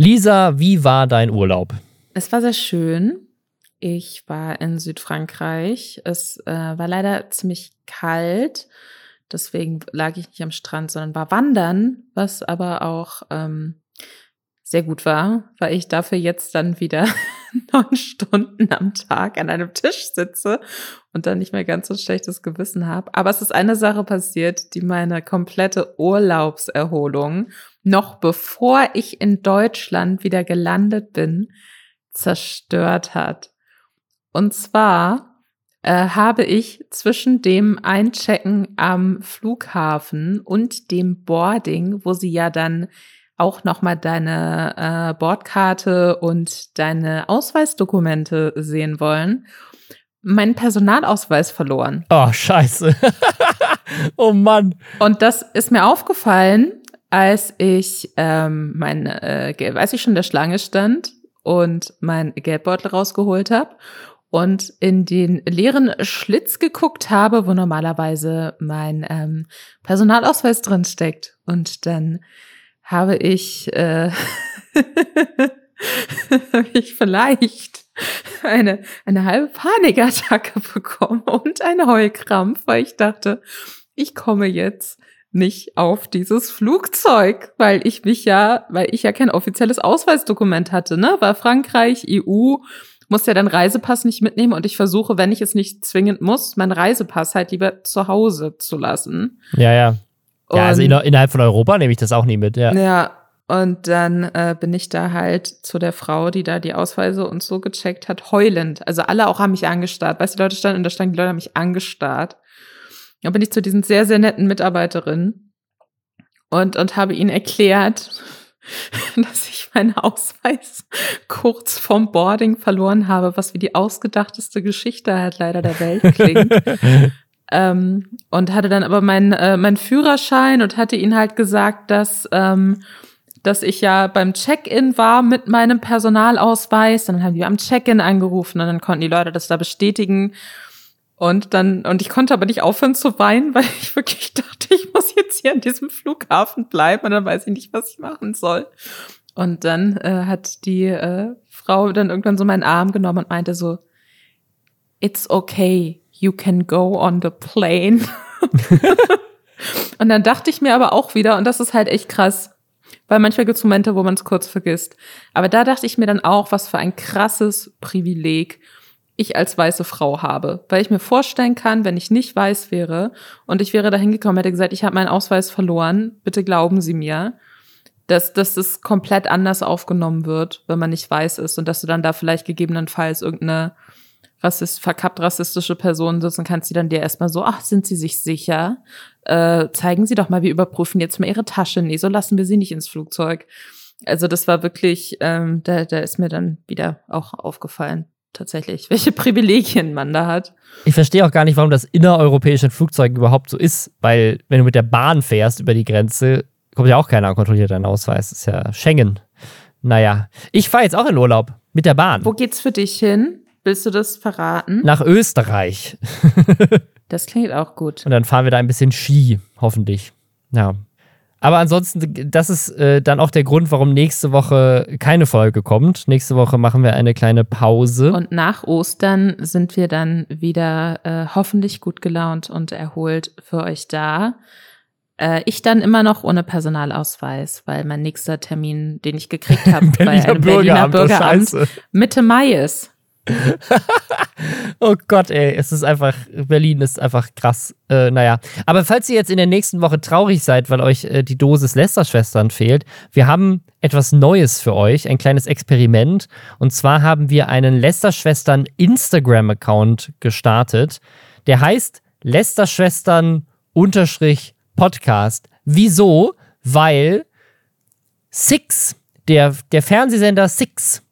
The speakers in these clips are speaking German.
Lisa, wie war dein Urlaub? Es war sehr schön. Ich war in Südfrankreich. Es äh, war leider ziemlich kalt. Deswegen lag ich nicht am Strand, sondern war wandern, was aber auch ähm, sehr gut war, weil ich dafür jetzt dann wieder neun Stunden am Tag an einem Tisch sitze und dann nicht mehr ganz so schlechtes Gewissen habe. Aber es ist eine Sache passiert, die meine komplette Urlaubserholung noch bevor ich in Deutschland wieder gelandet bin, zerstört hat. Und zwar äh, habe ich zwischen dem Einchecken am Flughafen und dem Boarding, wo sie ja dann auch nochmal deine äh, Bordkarte und deine Ausweisdokumente sehen wollen, meinen Personalausweis verloren. Oh, scheiße. oh Mann. Und das ist mir aufgefallen, als ich ähm, mein, äh, weiß ich schon, der Schlange stand und mein Geldbeutel rausgeholt habe und in den leeren Schlitz geguckt habe, wo normalerweise mein ähm, Personalausweis drin steckt. Und dann habe ich, äh, habe ich vielleicht eine, eine halbe Panikattacke bekommen und einen Heulkrampf, weil ich dachte, ich komme jetzt nicht auf dieses Flugzeug, weil ich mich ja, weil ich ja kein offizielles Ausweisdokument hatte, ne? Weil Frankreich, EU, muss ja den Reisepass nicht mitnehmen und ich versuche, wenn ich es nicht zwingend muss, meinen Reisepass halt lieber zu Hause zu lassen. Ja, ja. Ja, also in, innerhalb von Europa nehme ich das auch nie mit, ja. Ja, und dann äh, bin ich da halt zu der Frau, die da die Ausweise und so gecheckt hat, heulend. Also alle auch haben mich angestarrt. Weißt du, die Leute standen und da standen die Leute haben mich angestarrt. Dann bin ich zu diesen sehr, sehr netten Mitarbeiterinnen und, und habe ihnen erklärt, dass ich meinen Ausweis kurz vorm Boarding verloren habe, was wie die ausgedachteste Geschichte halt leider der Welt klingt. ähm, und hatte dann aber meinen äh, mein Führerschein und hatte ihnen halt gesagt, dass ähm, dass ich ja beim Check-in war mit meinem Personalausweis. Dann haben die am Check-in angerufen und dann konnten die Leute das da bestätigen. Und dann, und ich konnte aber nicht aufhören zu weinen, weil ich wirklich dachte, ich muss jetzt hier an diesem Flughafen bleiben und dann weiß ich nicht, was ich machen soll. Und dann äh, hat die äh, Frau dann irgendwann so meinen Arm genommen und meinte so, it's okay, you can go on the plane. und dann dachte ich mir aber auch wieder, und das ist halt echt krass, weil manchmal gibt es Momente, wo man es kurz vergisst. Aber da dachte ich mir dann auch, was für ein krasses Privileg ich als weiße Frau habe. Weil ich mir vorstellen kann, wenn ich nicht weiß wäre und ich wäre da hingekommen, hätte gesagt, ich habe meinen Ausweis verloren, bitte glauben Sie mir, dass, dass das komplett anders aufgenommen wird, wenn man nicht weiß ist und dass du dann da vielleicht gegebenenfalls irgendeine rassist, verkappt rassistische Person sitzt und kannst sie dann dir erstmal so, ach, sind Sie sich sicher? Äh, zeigen Sie doch mal, wir überprüfen jetzt mal Ihre Tasche. Nee, so lassen wir Sie nicht ins Flugzeug. Also das war wirklich, ähm, da, da ist mir dann wieder auch aufgefallen, tatsächlich, welche Privilegien man da hat. Ich verstehe auch gar nicht, warum das innereuropäische Flugzeug überhaupt so ist, weil wenn du mit der Bahn fährst über die Grenze, kommt ja auch keiner und kontrolliert deinen Ausweis. Das ist ja Schengen. Naja, ich fahre jetzt auch in Urlaub mit der Bahn. Wo geht's für dich hin? Willst du das verraten? Nach Österreich. das klingt auch gut. Und dann fahren wir da ein bisschen Ski, hoffentlich. Ja, aber ansonsten, das ist äh, dann auch der Grund, warum nächste Woche keine Folge kommt. Nächste Woche machen wir eine kleine Pause. Und nach Ostern sind wir dann wieder äh, hoffentlich gut gelaunt und erholt für euch da. Äh, ich dann immer noch ohne Personalausweis, weil mein nächster Termin, den ich gekriegt habe bei einem Berliner Bürgeramt, Mitte Mai ist. oh Gott, ey, es ist einfach, Berlin ist einfach krass. Äh, naja, aber falls ihr jetzt in der nächsten Woche traurig seid, weil euch äh, die Dosis Lästerschwestern fehlt, wir haben etwas Neues für euch, ein kleines Experiment. Und zwar haben wir einen Lästerschwestern Instagram-Account gestartet. Der heißt Lästerschwestern Podcast. Wieso? Weil Six, der, der Fernsehsender Six,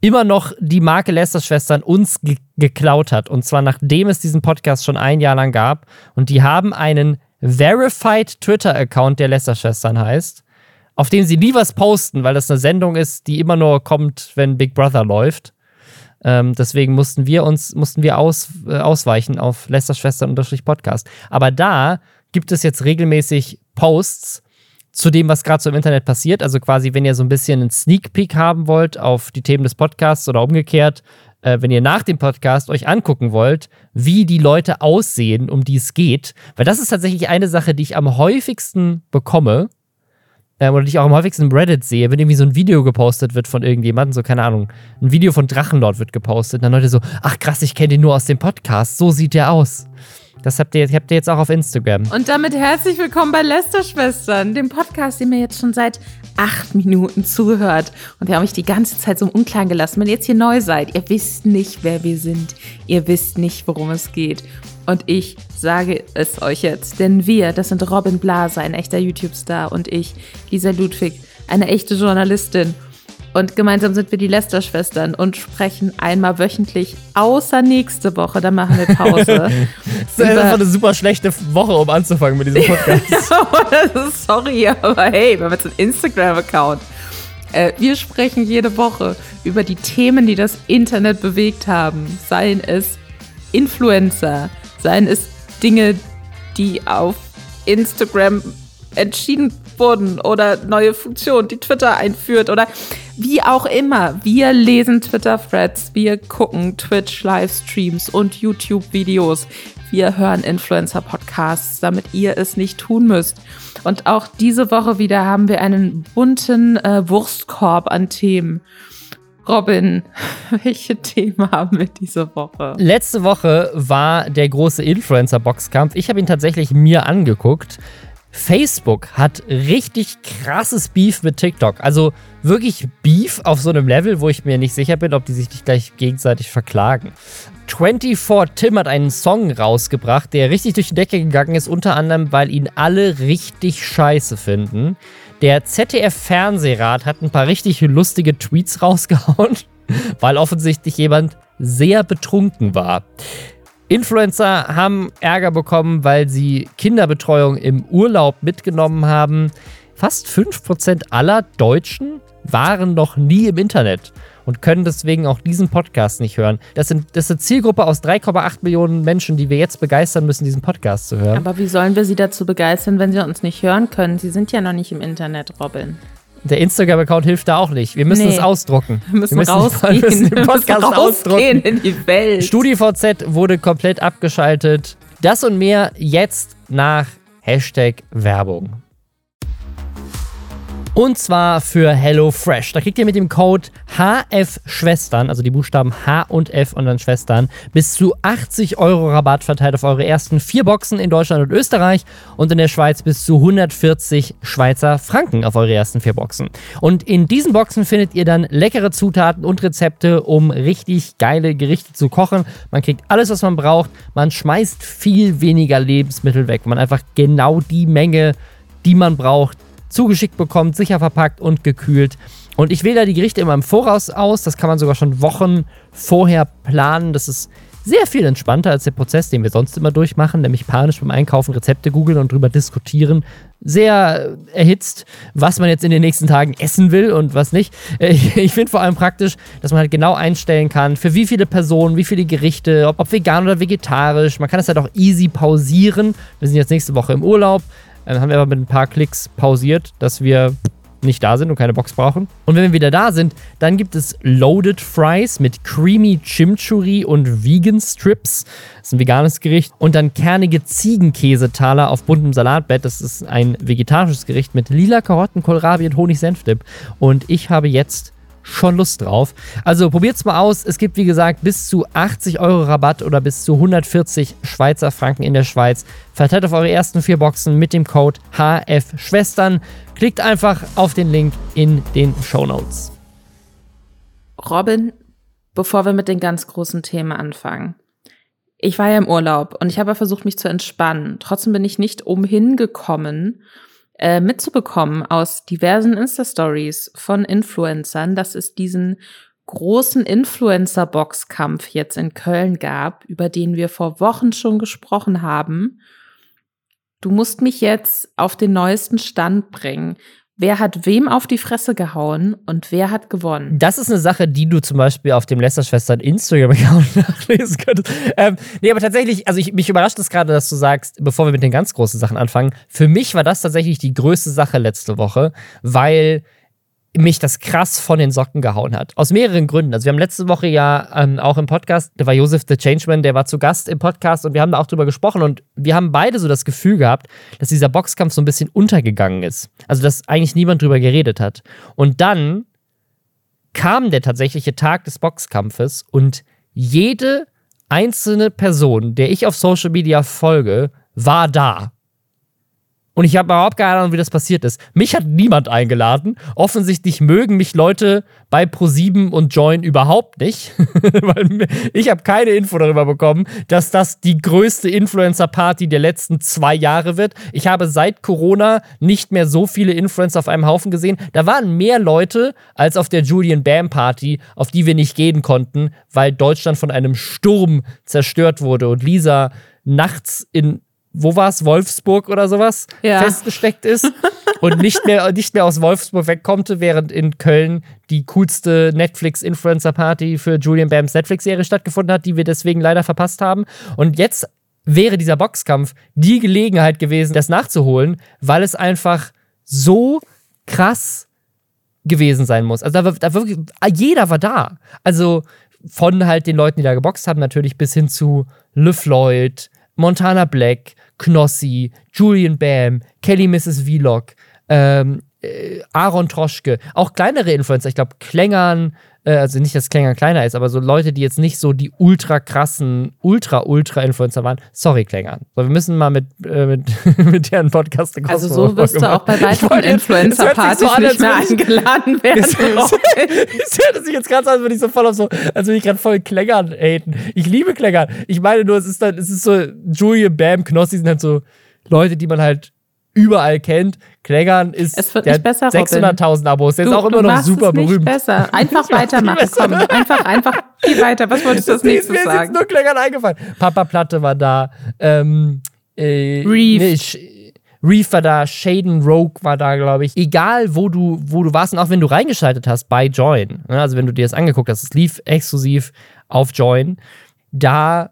immer noch die Marke Lester-Schwestern uns ge geklaut hat. Und zwar nachdem es diesen Podcast schon ein Jahr lang gab. Und die haben einen Verified Twitter-Account, der Lester-Schwestern heißt, auf dem sie nie was posten, weil das eine Sendung ist, die immer nur kommt, wenn Big Brother läuft. Ähm, deswegen mussten wir uns, mussten wir aus, äh, ausweichen auf Lester Schwestern Podcast. Aber da gibt es jetzt regelmäßig Posts zu dem, was gerade so im Internet passiert. Also quasi, wenn ihr so ein bisschen einen Sneak Peek haben wollt auf die Themen des Podcasts oder umgekehrt, äh, wenn ihr nach dem Podcast euch angucken wollt, wie die Leute aussehen, um die es geht. Weil das ist tatsächlich eine Sache, die ich am häufigsten bekomme. Ähm, oder die ich auch am häufigsten im Reddit sehe, wenn irgendwie so ein Video gepostet wird von irgendjemandem, so keine Ahnung, ein Video von Drachenlord wird gepostet, und dann Leute so, ach krass, ich kenne den nur aus dem Podcast, so sieht der aus. Das habt ihr, habt ihr jetzt auch auf Instagram. Und damit herzlich willkommen bei Lester-Schwestern, dem Podcast, den mir jetzt schon seit acht Minuten zuhört. Und wir haben mich die ganze Zeit so im Unklaren gelassen. Wenn ihr jetzt hier neu seid, ihr wisst nicht, wer wir sind. Ihr wisst nicht, worum es geht. Und ich sage es euch jetzt, denn wir, das sind Robin Blaser, ein echter YouTube-Star, und ich, Lisa Ludwig, eine echte Journalistin. Und gemeinsam sind wir die Lester-Schwestern und sprechen einmal wöchentlich, außer nächste Woche, da machen wir Pause. das ist einfach eine super schlechte Woche, um anzufangen mit diesem Podcast. ja, sorry, aber hey, wir haben jetzt einen Instagram-Account. Äh, wir sprechen jede Woche über die Themen, die das Internet bewegt haben. Seien es Influencer, seien es Dinge, die auf Instagram entschieden wurden oder neue Funktionen, die Twitter einführt oder wie auch immer. Wir lesen Twitter-Threads, wir gucken Twitch-Livestreams und YouTube-Videos. Wir hören Influencer-Podcasts, damit ihr es nicht tun müsst. Und auch diese Woche wieder haben wir einen bunten äh, Wurstkorb an Themen. Robin, welche Themen haben wir diese Woche? Letzte Woche war der große Influencer-Boxkampf. Ich habe ihn tatsächlich mir angeguckt. Facebook hat richtig krasses Beef mit TikTok. Also wirklich Beef auf so einem Level, wo ich mir nicht sicher bin, ob die sich nicht gleich gegenseitig verklagen. 24 Tim hat einen Song rausgebracht, der richtig durch die Decke gegangen ist, unter anderem, weil ihn alle richtig scheiße finden. Der ZDF-Fernsehrat hat ein paar richtig lustige Tweets rausgehauen, weil offensichtlich jemand sehr betrunken war. Influencer haben Ärger bekommen, weil sie Kinderbetreuung im Urlaub mitgenommen haben. Fast 5% aller Deutschen waren noch nie im Internet und können deswegen auch diesen Podcast nicht hören. Das, sind, das ist eine Zielgruppe aus 3,8 Millionen Menschen, die wir jetzt begeistern müssen, diesen Podcast zu hören. Aber wie sollen wir sie dazu begeistern, wenn sie uns nicht hören können? Sie sind ja noch nicht im Internet, Robin. Der Instagram-Account hilft da auch nicht. Wir müssen nee. es ausdrucken. Wir müssen, wir müssen rausgehen. Wir müssen den Podcast wir ausdrucken. in die Welt. StudiVZ wurde komplett abgeschaltet. Das und mehr jetzt nach Hashtag Werbung. Und zwar für HelloFresh. Da kriegt ihr mit dem Code HF Schwestern, also die Buchstaben H und F und dann Schwestern, bis zu 80 Euro Rabatt verteilt auf eure ersten vier Boxen in Deutschland und Österreich und in der Schweiz bis zu 140 Schweizer Franken auf eure ersten vier Boxen. Und in diesen Boxen findet ihr dann leckere Zutaten und Rezepte, um richtig geile Gerichte zu kochen. Man kriegt alles, was man braucht. Man schmeißt viel weniger Lebensmittel weg. Man einfach genau die Menge, die man braucht, zugeschickt bekommt, sicher verpackt und gekühlt. Und ich wähle da die Gerichte immer im Voraus aus. Das kann man sogar schon Wochen vorher planen. Das ist sehr viel entspannter als der Prozess, den wir sonst immer durchmachen, nämlich panisch beim Einkaufen Rezepte googeln und drüber diskutieren. Sehr erhitzt, was man jetzt in den nächsten Tagen essen will und was nicht. Ich finde vor allem praktisch, dass man halt genau einstellen kann, für wie viele Personen, wie viele Gerichte, ob, ob vegan oder vegetarisch. Man kann das halt auch easy pausieren. Wir sind jetzt nächste Woche im Urlaub. Dann haben wir aber mit ein paar Klicks pausiert, dass wir nicht da sind und keine Box brauchen. Und wenn wir wieder da sind, dann gibt es Loaded Fries mit Creamy Chimichurri und Vegan Strips. Das ist ein veganes Gericht. Und dann kernige Ziegenkäsetaler auf buntem Salatbett. Das ist ein vegetarisches Gericht mit lila Karotten, Kohlrabi und Honig-Senfdip. Und ich habe jetzt schon Lust drauf. Also probiert's mal aus. Es gibt, wie gesagt, bis zu 80 Euro Rabatt oder bis zu 140 Schweizer Franken in der Schweiz. Verteilt auf eure ersten vier Boxen mit dem Code HF Schwestern. Klickt einfach auf den Link in den Show Notes. Robin, bevor wir mit den ganz großen Themen anfangen. Ich war ja im Urlaub und ich habe versucht, mich zu entspannen. Trotzdem bin ich nicht umhin gekommen, äh, mitzubekommen aus diversen Insta-Stories von Influencern, dass es diesen großen Influencer-Boxkampf jetzt in Köln gab, über den wir vor Wochen schon gesprochen haben. Du musst mich jetzt auf den neuesten Stand bringen. Wer hat wem auf die Fresse gehauen und wer hat gewonnen. Das ist eine Sache, die du zum Beispiel auf dem Lester-Schwestern Instagram-Account nachlesen könntest. Ähm, nee, aber tatsächlich, also ich, mich überrascht es gerade, dass du sagst, bevor wir mit den ganz großen Sachen anfangen, für mich war das tatsächlich die größte Sache letzte Woche, weil mich das krass von den Socken gehauen hat. Aus mehreren Gründen. Also wir haben letzte Woche ja ähm, auch im Podcast, da war Joseph the Changeman, der war zu Gast im Podcast und wir haben da auch drüber gesprochen und wir haben beide so das Gefühl gehabt, dass dieser Boxkampf so ein bisschen untergegangen ist. Also dass eigentlich niemand drüber geredet hat. Und dann kam der tatsächliche Tag des Boxkampfes und jede einzelne Person, der ich auf Social Media folge, war da. Und ich habe überhaupt keine Ahnung, wie das passiert ist. Mich hat niemand eingeladen. Offensichtlich mögen mich Leute bei Pro7 und Join überhaupt nicht. Weil ich habe keine Info darüber bekommen, dass das die größte Influencer-Party der letzten zwei Jahre wird. Ich habe seit Corona nicht mehr so viele Influencer auf einem Haufen gesehen. Da waren mehr Leute als auf der Julian Bam Party, auf die wir nicht gehen konnten, weil Deutschland von einem Sturm zerstört wurde und Lisa nachts in wo war es, Wolfsburg oder sowas, ja. festgesteckt ist und nicht mehr, nicht mehr aus Wolfsburg wegkommt, während in Köln die coolste Netflix-Influencer-Party für Julian Bams Netflix-Serie stattgefunden hat, die wir deswegen leider verpasst haben. Und jetzt wäre dieser Boxkampf die Gelegenheit gewesen, das nachzuholen, weil es einfach so krass gewesen sein muss. Also da, da wirklich, jeder war da. Also von halt den Leuten, die da geboxt haben, natürlich bis hin zu Le Floyd, Montana Black, Knossi, Julian Bam, Kelly Mrs. Vlog, ähm, äh, Aaron Troschke, auch kleinere Influencer, ich glaube Klängern, äh, also nicht, dass Klängern kleiner ist, aber so Leute, die jetzt nicht so die ultra krassen, ultra, ultra Influencer waren. Sorry, Klängern. So, wir müssen mal mit, äh, mit, mit deren Podcast Also so wirst du auch bei weiteren Influencer-Partys so nicht mehr eingeladen werden. Es hört sich jetzt gerade so an, als würde ich so voll auf so, als würde ich gerade voll Klängern haten. Ich liebe Klängern. Ich meine nur, es ist dann, es ist so, Julian Bam, Knossi sind halt so Leute, die man halt überall kennt. Klängern ist es wird nicht besser, 600.000 Abos. Der du, ist auch immer noch super berühmt. Nicht besser. Einfach weitermachen. Komm, einfach, einfach geh weiter. Was wolltest du als nächstes mir sagen? Mir ist nur Klängern eingefallen. Papa Platte war da. Ähm, äh, Reef. Nee, Reef war da, Shaden Rogue war da, glaube ich. Egal, wo du, wo du warst und auch wenn du reingeschaltet hast bei Join, ne, also wenn du dir das angeguckt hast, es lief exklusiv auf Join, da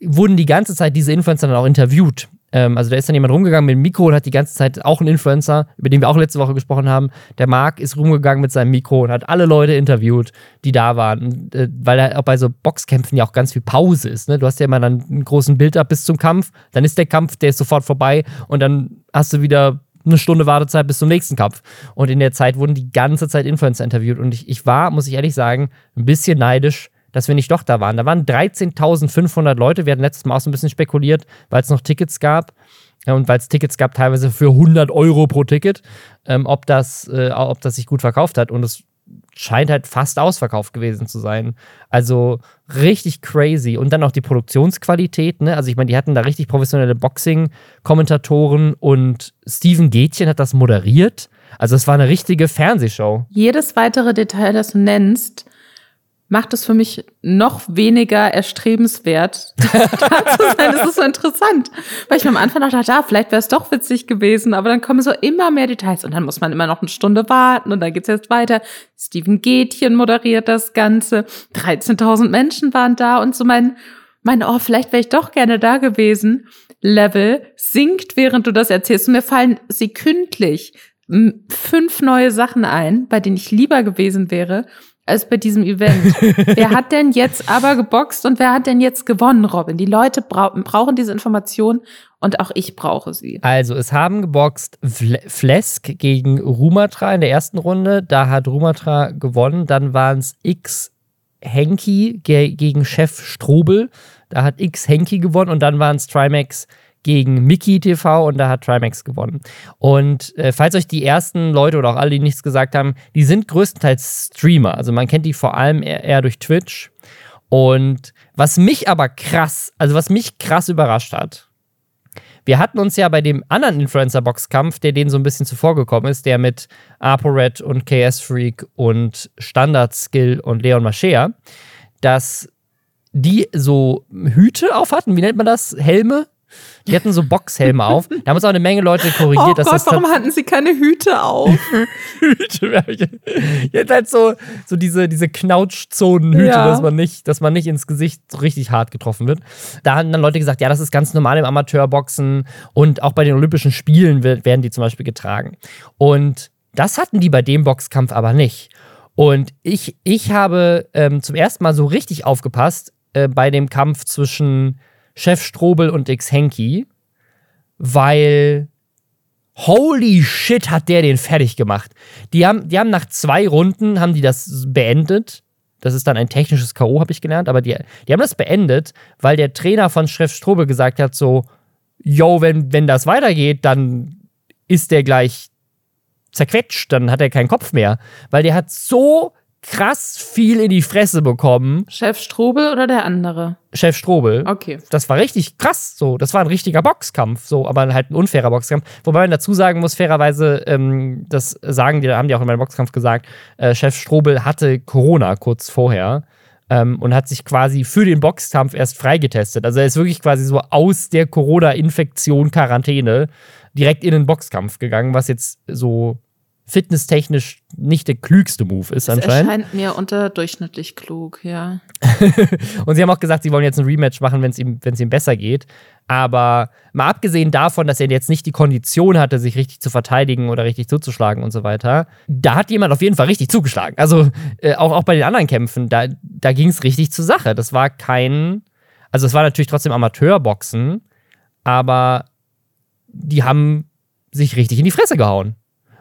wurden die ganze Zeit diese Influencer dann auch interviewt. Ähm, also da ist dann jemand rumgegangen mit dem Mikro und hat die ganze Zeit auch ein Influencer, über den wir auch letzte Woche gesprochen haben. Der Marc ist rumgegangen mit seinem Mikro und hat alle Leute interviewt, die da waren. Äh, weil da auch bei so Boxkämpfen ja auch ganz viel Pause ist. Ne? Du hast ja immer dann einen großen Bild ab bis zum Kampf, dann ist der Kampf, der ist sofort vorbei und dann hast du wieder eine Stunde Wartezeit bis zum nächsten Kampf. Und in der Zeit wurden die ganze Zeit Influencer interviewt. Und ich, ich war, muss ich ehrlich sagen, ein bisschen neidisch, dass wir nicht doch da waren. Da waren 13.500 Leute. Wir hatten letztes Mal auch so ein bisschen spekuliert, weil es noch Tickets gab. und weil es Tickets gab, teilweise für 100 Euro pro Ticket, ähm, ob, das, äh, ob das sich gut verkauft hat. Und es scheint halt fast ausverkauft gewesen zu sein. Also richtig crazy. Und dann auch die Produktionsqualität. Ne? Also ich meine, die hatten da richtig professionelle Boxing-Kommentatoren und Steven Gätchen hat das moderiert. Also es war eine richtige Fernsehshow. Jedes weitere Detail, das du nennst, macht es für mich noch weniger erstrebenswert, da zu sein. Das ist so interessant. Weil ich mir am Anfang dachte, ja, vielleicht wäre es doch witzig gewesen, aber dann kommen so immer mehr Details und dann muss man immer noch eine Stunde warten und dann geht's jetzt weiter. Steven Gätchen moderiert das Ganze. 13.000 Menschen waren da und so mein, mein, oh, vielleicht wäre ich doch gerne da gewesen. Level sinkt, während du das erzählst. Und mir fallen sekündlich fünf neue Sachen ein, bei denen ich lieber gewesen wäre als bei diesem Event. wer hat denn jetzt aber geboxt und wer hat denn jetzt gewonnen, Robin? Die Leute bra brauchen diese Information und auch ich brauche sie. Also, es haben geboxt Flesk gegen Rumatra in der ersten Runde. Da hat Rumatra gewonnen. Dann waren es X Henki ge gegen Chef Strobel. Da hat X Henki gewonnen und dann waren es Trimax gegen Mickey TV und da hat Trimax gewonnen. Und äh, falls euch die ersten Leute oder auch alle, die nichts gesagt haben, die sind größtenteils Streamer. Also man kennt die vor allem eher, durch Twitch. Und was mich aber krass, also was mich krass überrascht hat, wir hatten uns ja bei dem anderen Influencer-Boxkampf, der denen so ein bisschen zuvor gekommen ist, der mit ApoRed und KS Freak und Standard Skill und Leon Machea, dass die so Hüte auf hatten, wie nennt man das? Helme? Die hatten so Boxhelme auf. Da haben uns auch eine Menge Leute korrigiert, oh dass Gott, das warum hatten sie keine Hüte auf? Hüte. Jetzt halt so, so diese, diese Knautschzonenhüte, Ja. dass man nicht, dass man nicht ins Gesicht so richtig hart getroffen wird. Da haben dann Leute gesagt, ja, das ist ganz normal im Amateurboxen und auch bei den Olympischen Spielen werden die zum Beispiel getragen. Und das hatten die bei dem Boxkampf aber nicht. Und ich, ich habe ähm, zum ersten Mal so richtig aufgepasst äh, bei dem Kampf zwischen Chef Strobel und X Henky, weil holy shit hat der den fertig gemacht. Die haben, die haben nach zwei Runden haben die das beendet. Das ist dann ein technisches K.O., habe ich gelernt, aber die, die haben das beendet, weil der Trainer von Chef Strobel gesagt hat: so, yo, wenn, wenn das weitergeht, dann ist der gleich zerquetscht, dann hat er keinen Kopf mehr. Weil der hat so krass viel in die Fresse bekommen, Chef Strobel oder der andere? Chef Strobel. Okay. Das war richtig krass, so. Das war ein richtiger Boxkampf, so, aber halt ein unfairer Boxkampf. Wobei man dazu sagen muss, fairerweise, ähm, das sagen die, haben die auch in meinem Boxkampf gesagt, äh, Chef Strobel hatte Corona kurz vorher ähm, und hat sich quasi für den Boxkampf erst freigetestet. Also er ist wirklich quasi so aus der Corona-Infektion Quarantäne direkt in den Boxkampf gegangen, was jetzt so fitnesstechnisch nicht der klügste Move ist Das anscheinend. erscheint mir unterdurchschnittlich klug, ja. Und sie haben auch gesagt, sie wollen jetzt ein Rematch machen, wenn es ihm, wenn's ihm besser geht. Aber mal abgesehen davon, dass er jetzt nicht die Kondition hatte, sich richtig zu verteidigen oder richtig zuzuschlagen und so weiter, da hat jemand auf jeden Fall richtig zugeschlagen. Also äh, auch, auch bei den anderen Kämpfen, da, da ging es richtig zur Sache. Das war kein, also es war natürlich trotzdem Amateurboxen, aber die haben sich richtig in die Fresse gehauen.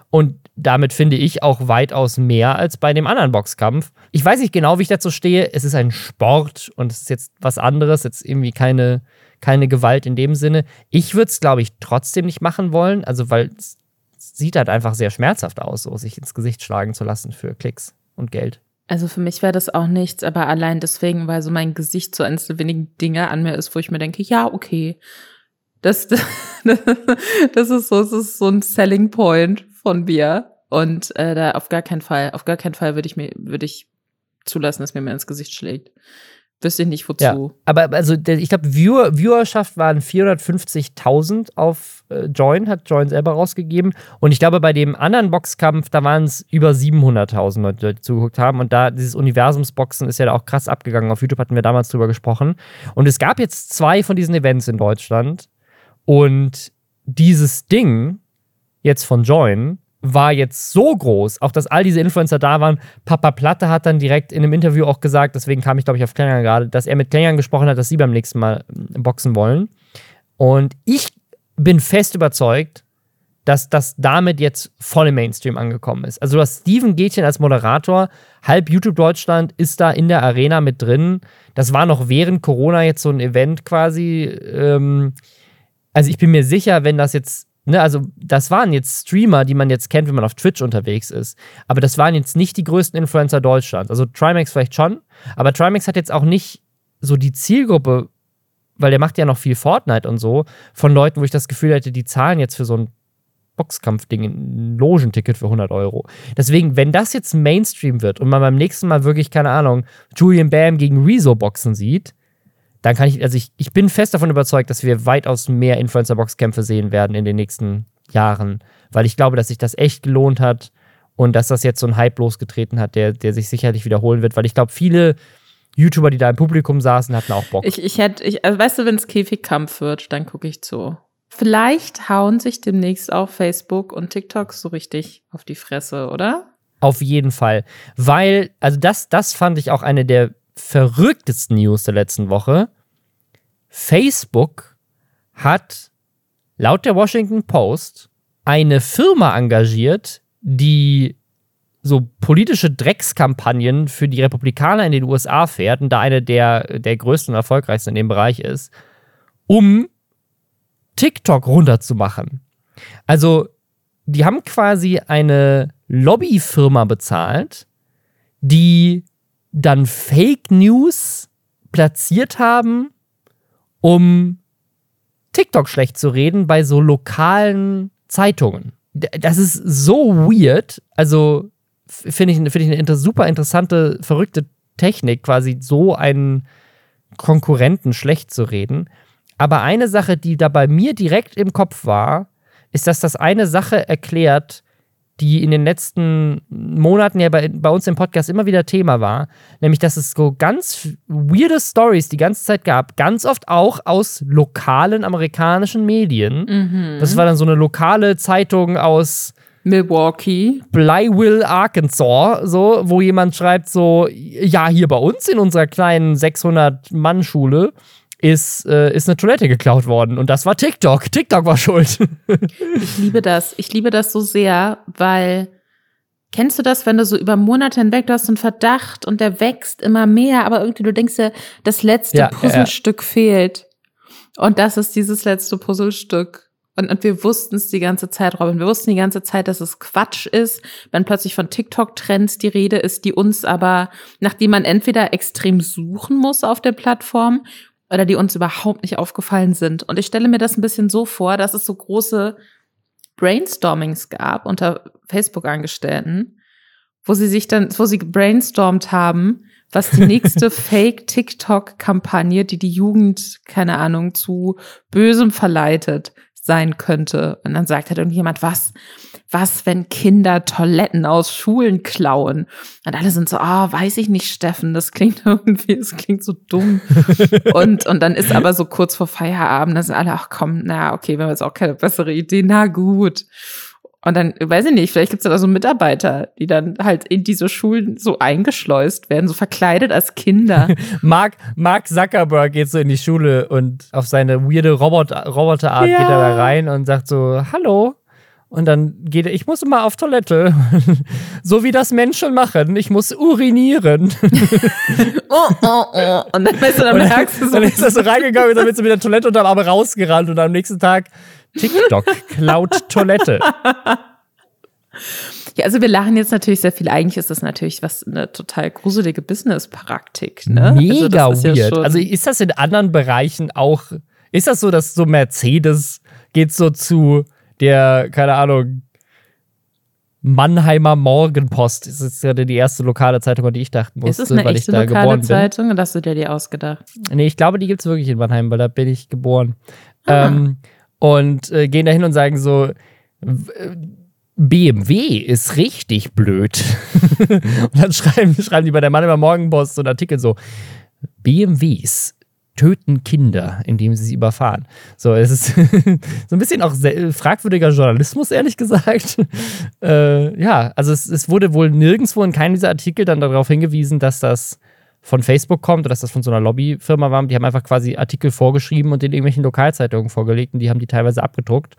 Und damit finde ich auch weitaus mehr als bei dem anderen Boxkampf. Ich weiß nicht genau, wie ich dazu stehe. Es ist ein Sport und es ist jetzt was anderes, jetzt irgendwie keine, keine Gewalt in dem Sinne. Ich würde es, glaube ich, trotzdem nicht machen wollen, also weil es sieht halt einfach sehr schmerzhaft aus, so sich ins Gesicht schlagen zu lassen für Klicks und Geld. Also für mich wäre das auch nichts, aber allein deswegen, weil so mein Gesicht so eines der wenigen Dinge an mir ist, wo ich mir denke, ja, okay. Das, das ist so, das ist so ein Selling Point von mir. Und äh, da auf gar keinen Fall, auf gar keinen Fall würde ich mir, würde ich zulassen, dass mir mehr ins Gesicht schlägt. Wüsste ich nicht wozu. Ja, aber also ich glaube, Viewer, Viewerschaft waren 450.000 auf äh, Join, hat Join selber rausgegeben. Und ich glaube, bei dem anderen Boxkampf, da waren es über 700.000 Leute, die zugeguckt haben. Und da dieses Universumsboxen ist ja da auch krass abgegangen. Auf YouTube hatten wir damals drüber gesprochen. Und es gab jetzt zwei von diesen Events in Deutschland. Und dieses Ding jetzt von Join war jetzt so groß, auch dass all diese Influencer da waren. Papa Platte hat dann direkt in einem Interview auch gesagt, deswegen kam ich, glaube ich, auf Klängern gerade, dass er mit Klängern gesprochen hat, dass sie beim nächsten Mal äh, boxen wollen. Und ich bin fest überzeugt, dass das damit jetzt voll im Mainstream angekommen ist. Also du hast Steven Gätchen als Moderator, halb YouTube Deutschland ist da in der Arena mit drin. Das war noch während Corona jetzt so ein Event quasi. Ähm, also ich bin mir sicher, wenn das jetzt, ne, also das waren jetzt Streamer, die man jetzt kennt, wenn man auf Twitch unterwegs ist. Aber das waren jetzt nicht die größten Influencer Deutschlands. Also Trimax vielleicht schon, aber Trimax hat jetzt auch nicht so die Zielgruppe, weil der macht ja noch viel Fortnite und so, von Leuten, wo ich das Gefühl hätte, die zahlen jetzt für so ein Boxkampfding ein Logenticket für 100 Euro. Deswegen, wenn das jetzt Mainstream wird und man beim nächsten Mal wirklich, keine Ahnung, Julian Bam gegen Rezo boxen sieht, dann kann ich, also ich, ich bin fest davon überzeugt, dass wir weitaus mehr Influencer-Boxkämpfe sehen werden in den nächsten Jahren, weil ich glaube, dass sich das echt gelohnt hat und dass das jetzt so ein Hype losgetreten hat, der, der sich sicherlich wiederholen wird, weil ich glaube, viele YouTuber, die da im Publikum saßen, hatten auch Bock. Ich, ich hätte, ich, also weißt du, wenn es Käfigkampf wird, dann gucke ich zu. Vielleicht hauen sich demnächst auch Facebook und TikTok so richtig auf die Fresse, oder? Auf jeden Fall. Weil, also das, das fand ich auch eine der verrücktesten News der letzten Woche. Facebook hat laut der Washington Post eine Firma engagiert, die so politische Dreckskampagnen für die Republikaner in den USA fährt und da eine der, der größten und erfolgreichsten in dem Bereich ist, um TikTok runterzumachen. Also, die haben quasi eine Lobbyfirma bezahlt, die dann Fake News platziert haben, um TikTok schlecht zu reden bei so lokalen Zeitungen. Das ist so weird. Also finde ich, find ich eine super interessante, verrückte Technik, quasi so einen Konkurrenten schlecht zu reden. Aber eine Sache, die da bei mir direkt im Kopf war, ist, dass das eine Sache erklärt, die in den letzten Monaten ja bei, bei uns im Podcast immer wieder Thema war, nämlich dass es so ganz weirde Stories die ganze Zeit gab, ganz oft auch aus lokalen amerikanischen Medien. Mhm. Das war dann so eine lokale Zeitung aus Milwaukee. Blywill, Arkansas, so, wo jemand schreibt so, ja, hier bei uns in unserer kleinen 600-Mann-Schule ist, äh, ist eine Toilette geklaut worden. Und das war TikTok. TikTok war schuld. ich liebe das. Ich liebe das so sehr, weil kennst du das, wenn du so über Monate hinweg, du hast einen Verdacht und der wächst immer mehr, aber irgendwie du denkst ja, das letzte Ja, Puzzlestück fehlt. Und das ist dieses letzte Puzzlestück. Und, und wir wussten es die ganze Zeit, Robin. Wir wussten die ganze Zeit, dass es Quatsch ist, wenn plötzlich von TikTok-Trends die Rede ist, die uns aber, nachdem man entweder extrem suchen muss auf der Plattform oder die uns überhaupt nicht aufgefallen sind. Und ich stelle mir das ein bisschen so vor, dass es so große Brainstormings gab unter Facebook-Angestellten, wo sie sich dann, wo sie brainstormt haben, was die nächste Fake-TikTok-Kampagne, die die Jugend, keine Ahnung, zu Bösem verleitet, sein könnte. Und dann sagt halt irgendjemand, was, was, wenn Kinder Toiletten aus Schulen klauen? Und alle sind so, ah, weiß ich nicht, Steffen, das klingt irgendwie, das klingt so dumm. und, und dann ist aber so kurz vor Feierabend, da sind alle, ach komm, na, okay, wir haben jetzt auch keine bessere Idee, na gut. Und dann, weiß ich nicht, vielleicht gibt es da so Mitarbeiter, die dann halt in diese Schulen so eingeschleust werden, so verkleidet als Kinder. Mark, Mark Zuckerberg geht so in die Schule und auf seine weirde Robot Roboterart Ja. geht er da rein und sagt so, hallo. Und dann geht er, ich muss immer auf Toilette. so wie das Menschen machen. Ich muss urinieren. oh, oh, oh. Und dann, weißt du, dann Und merkst du so, dann ist er so reingegangen und dann ist er mit der Toilette unterm Arm rausgerannt und am nächsten Tag TikTok klaut Toilette. Ja, also wir lachen jetzt natürlich sehr viel. Eigentlich ist das natürlich was eine total gruselige Business-Praktik. Ne? also Mega das ja weird. schon- also ist das in anderen Bereichen auch, ist das so, dass so Mercedes geht so zu der, keine Ahnung, Mannheimer Morgenpost. Das ist gerade die erste lokale Zeitung, an die ich dachten ist musste, es eine weil ich echte da lokale geboren bin. Zeitung oder hast du dir die ausgedacht? Nee, ich glaube, die gibt es wirklich in Mannheim, weil da bin ich geboren. Ah. Ähm, und äh, gehen da hin und sagen so, BMW ist richtig blöd. und dann schreiben, schreiben die bei der Mannheimer Morgenpost so einen Artikel so, BMWs töten Kinder, indem sie sie überfahren. So, es ist so ein bisschen auch fragwürdiger Journalismus, ehrlich gesagt. äh, ja, also es, es wurde wohl nirgendwo in keinem dieser Artikel dann darauf hingewiesen, dass das von Facebook kommt oder dass das von so einer Lobbyfirma war. Die haben einfach quasi Artikel vorgeschrieben und in irgendwelchen Lokalzeitungen vorgelegt und die haben die teilweise abgedruckt.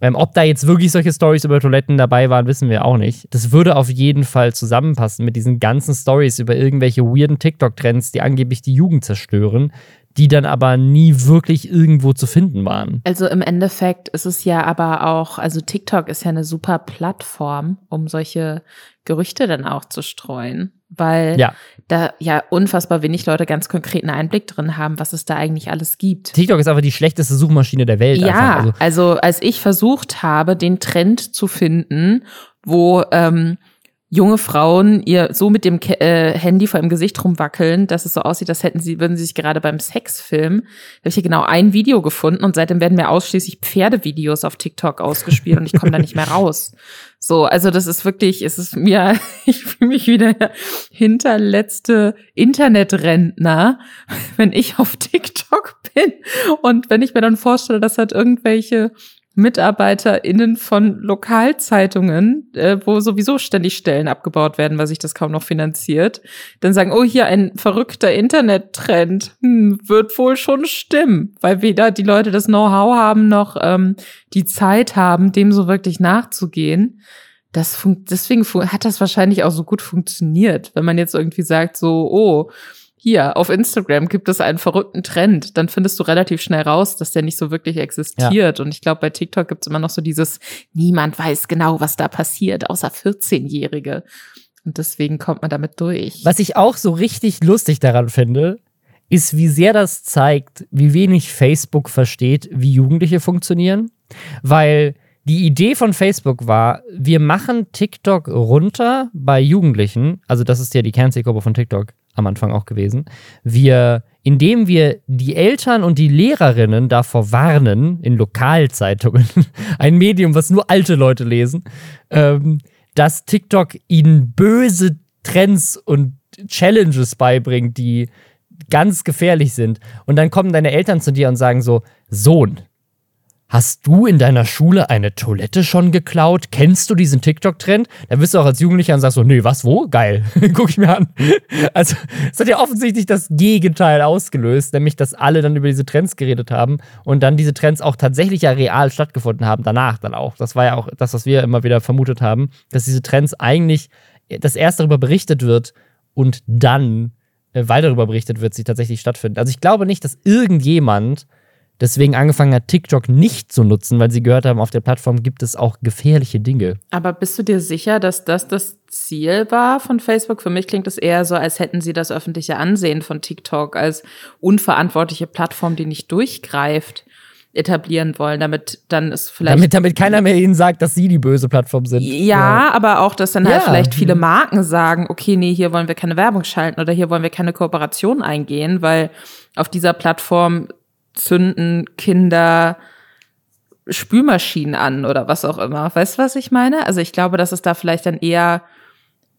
Ähm, ob da jetzt wirklich solche Stories über Toiletten dabei waren, wissen wir auch nicht. Das würde auf jeden Fall zusammenpassen mit diesen ganzen Stories über irgendwelche weirden TikTok-Trends, die angeblich die Jugend zerstören, die dann aber nie wirklich irgendwo zu finden waren. Also im Endeffekt ist es ja aber auch, also TikTok ist ja eine super Plattform, um solche Gerüchte dann auch zu streuen, weil Ja. da ja unfassbar wenig Leute ganz konkreten Einblick drin haben, was es da eigentlich alles gibt. TikTok ist einfach die schlechteste Suchmaschine der Welt. Ja. Also, also als ich versucht habe, den Trend zu finden, wo ähm, junge Frauen ihr so mit dem Ke äh, Handy vor dem Gesicht rumwackeln, dass es so aussieht, als hätten sie, würden sie sich gerade beim Sex filmen, habe ich hier genau ein Video gefunden und seitdem werden mir ausschließlich Pferdevideos auf TikTok ausgespielt und ich komme da nicht mehr raus. So, also das ist wirklich, es ist mir, ich fühle mich wie der hinterletzte Internetrentner, wenn ich auf TikTok bin und wenn ich mir dann vorstelle, dass halt irgendwelche MitarbeiterInnen von Lokalzeitungen, äh, wo sowieso ständig Stellen abgebaut werden, weil sich das kaum noch finanziert, dann sagen, oh, hier ein verrückter Internettrend, hm, wird wohl schon stimmen, weil weder die Leute das Know-how haben, noch ähm, die Zeit haben, dem so wirklich nachzugehen. Das fun deswegen fu hat das wahrscheinlich auch so gut funktioniert, wenn man jetzt irgendwie sagt, so, oh, hier auf Instagram gibt es einen verrückten Trend, dann findest du relativ schnell raus, dass der nicht so wirklich existiert. Und ich glaube, bei TikTok gibt es immer noch so dieses, niemand weiß genau, was da passiert, außer 14-Jährige. Und deswegen kommt man damit durch. was ich auch so richtig lustig daran finde, ist, wie sehr das zeigt, wie wenig Facebook versteht, wie Jugendliche funktionieren. Weil die Idee von Facebook war, wir machen TikTok runter bei Jugendlichen. Also, das ist ja die Kernzielgruppe von TikTok. Am Anfang auch gewesen. Wir, indem wir die Eltern und die Lehrerinnen davor warnen, in Lokalzeitungen, ein Medium, was nur alte Leute lesen, ähm, dass TikTok ihnen böse Trends und Challenges beibringt, die ganz gefährlich sind. Und dann kommen deine Eltern zu dir und sagen so, Sohn, Hast du in deiner Schule eine Toilette schon geklaut? Kennst du diesen TikTok-Trend? Da bist du auch als Jugendlicher und sagst so, nee, was, wo? Geil. Guck ich mir an. Also, es hat ja offensichtlich das Gegenteil ausgelöst, nämlich, dass alle dann über diese Trends geredet haben und dann diese Trends auch tatsächlich ja real stattgefunden haben, danach dann auch. Das war ja auch das, was wir immer wieder vermutet haben, dass diese Trends eigentlich, dass erst darüber berichtet wird und dann, äh, weil darüber berichtet wird, sie tatsächlich stattfinden. Also, ich glaube nicht, dass irgendjemand deswegen angefangen hat, TikTok nicht zu nutzen, weil sie gehört haben, auf der Plattform gibt es auch gefährliche Dinge. Aber bist du dir sicher, dass das das Ziel war von Facebook? Für mich klingt es eher so, als hätten sie das öffentliche Ansehen von TikTok als unverantwortliche Plattform, die nicht durchgreift etablieren wollen, damit dann es vielleicht. Damit, damit keiner mehr ihnen sagt, dass sie die böse Plattform sind. Ja, ja. aber auch, dass dann halt ja. vielleicht viele mhm. Marken sagen, okay, nee, hier wollen wir keine Werbung schalten oder hier wollen wir keine Kooperation eingehen, weil auf dieser Plattform zünden Kinder Spülmaschinen an oder was auch immer. Weißt du, was ich meine? Also ich glaube, dass es da vielleicht dann eher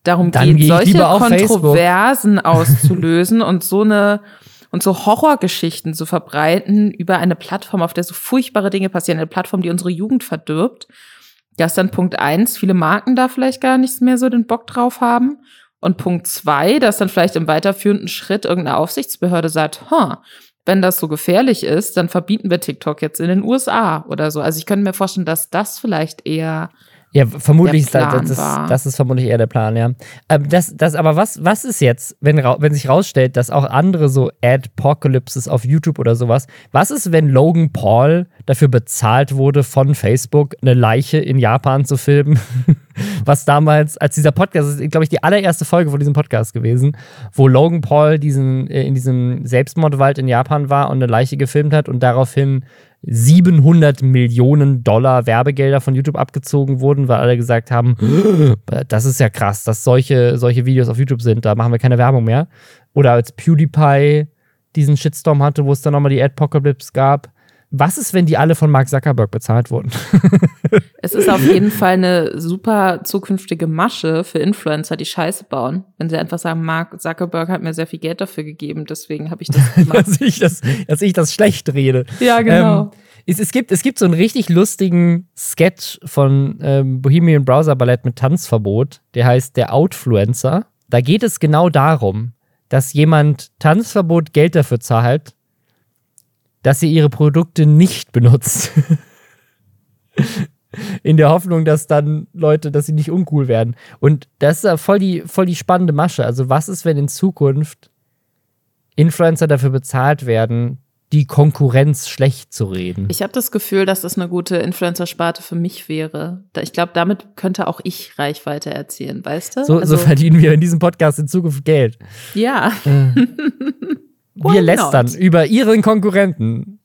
darum dann geht, solche Kontroversen Facebook. auszulösen und so eine und so Horrorgeschichten zu verbreiten über eine Plattform, auf der so furchtbare Dinge passieren, eine Plattform, die unsere Jugend verdirbt. Das ist dann Punkt eins, viele Marken da vielleicht gar nichts mehr so den Bock drauf haben. Und Punkt zwei, dass dann vielleicht im weiterführenden Schritt irgendeine Aufsichtsbehörde sagt, huh, wenn das so gefährlich ist, dann verbieten wir TikTok jetzt in den USA oder so. Also ich könnte mir vorstellen, dass das vielleicht eher ja, vermutlich ist das, das, das, ist vermutlich eher der Plan, ja. Ähm, das, das, aber was, was ist jetzt, wenn, wenn sich rausstellt, dass auch andere so Adpocalypses auf YouTube oder sowas, was ist, wenn Logan Paul dafür bezahlt wurde von Facebook, eine Leiche in Japan zu filmen? was damals, als dieser Podcast, das ist, glaube ich, die allererste Folge von diesem Podcast gewesen, wo Logan Paul diesen, äh, in diesem Selbstmordwald in Japan war und eine Leiche gefilmt hat und daraufhin 700 Millionen Dollar Werbegelder von YouTube abgezogen wurden, weil alle gesagt haben, das ist ja krass, dass solche, solche Videos auf YouTube sind, da machen wir keine Werbung mehr. Oder als PewDiePie diesen Shitstorm hatte, wo es dann nochmal die Adpocalypse gab, was ist, wenn die alle von Mark Zuckerberg bezahlt wurden? es ist auf jeden Fall eine super zukünftige Masche für Influencer, die Scheiße bauen. Wenn sie einfach sagen, Mark Zuckerberg hat mir sehr viel Geld dafür gegeben, deswegen habe ich das gemacht. dass, ich das, dass ich das schlecht rede. Ja, genau. Ähm, es, es, gibt, es gibt so einen richtig lustigen Sketch von ähm, Bohemian Browser Ballett mit Tanzverbot, der heißt Der Outfluencer. Da geht es genau darum, dass jemand Tanzverbot Geld dafür zahlt, dass sie ihre Produkte nicht benutzt. In der Hoffnung, dass dann Leute, dass sie nicht uncool werden. Und das ist ja voll die, voll die spannende Masche. Also, was ist, wenn in Zukunft Influencer dafür bezahlt werden, die Konkurrenz schlecht zu reden? Ich habe das Gefühl, dass das eine gute Influencer-Sparte für mich wäre. Ich glaube, damit könnte auch ich Reichweite erzielen, weißt du? So, also, so verdienen wir in diesem Podcast in Zukunft Geld. Ja. Äh. Wir lästern not? über Ihren Konkurrenten.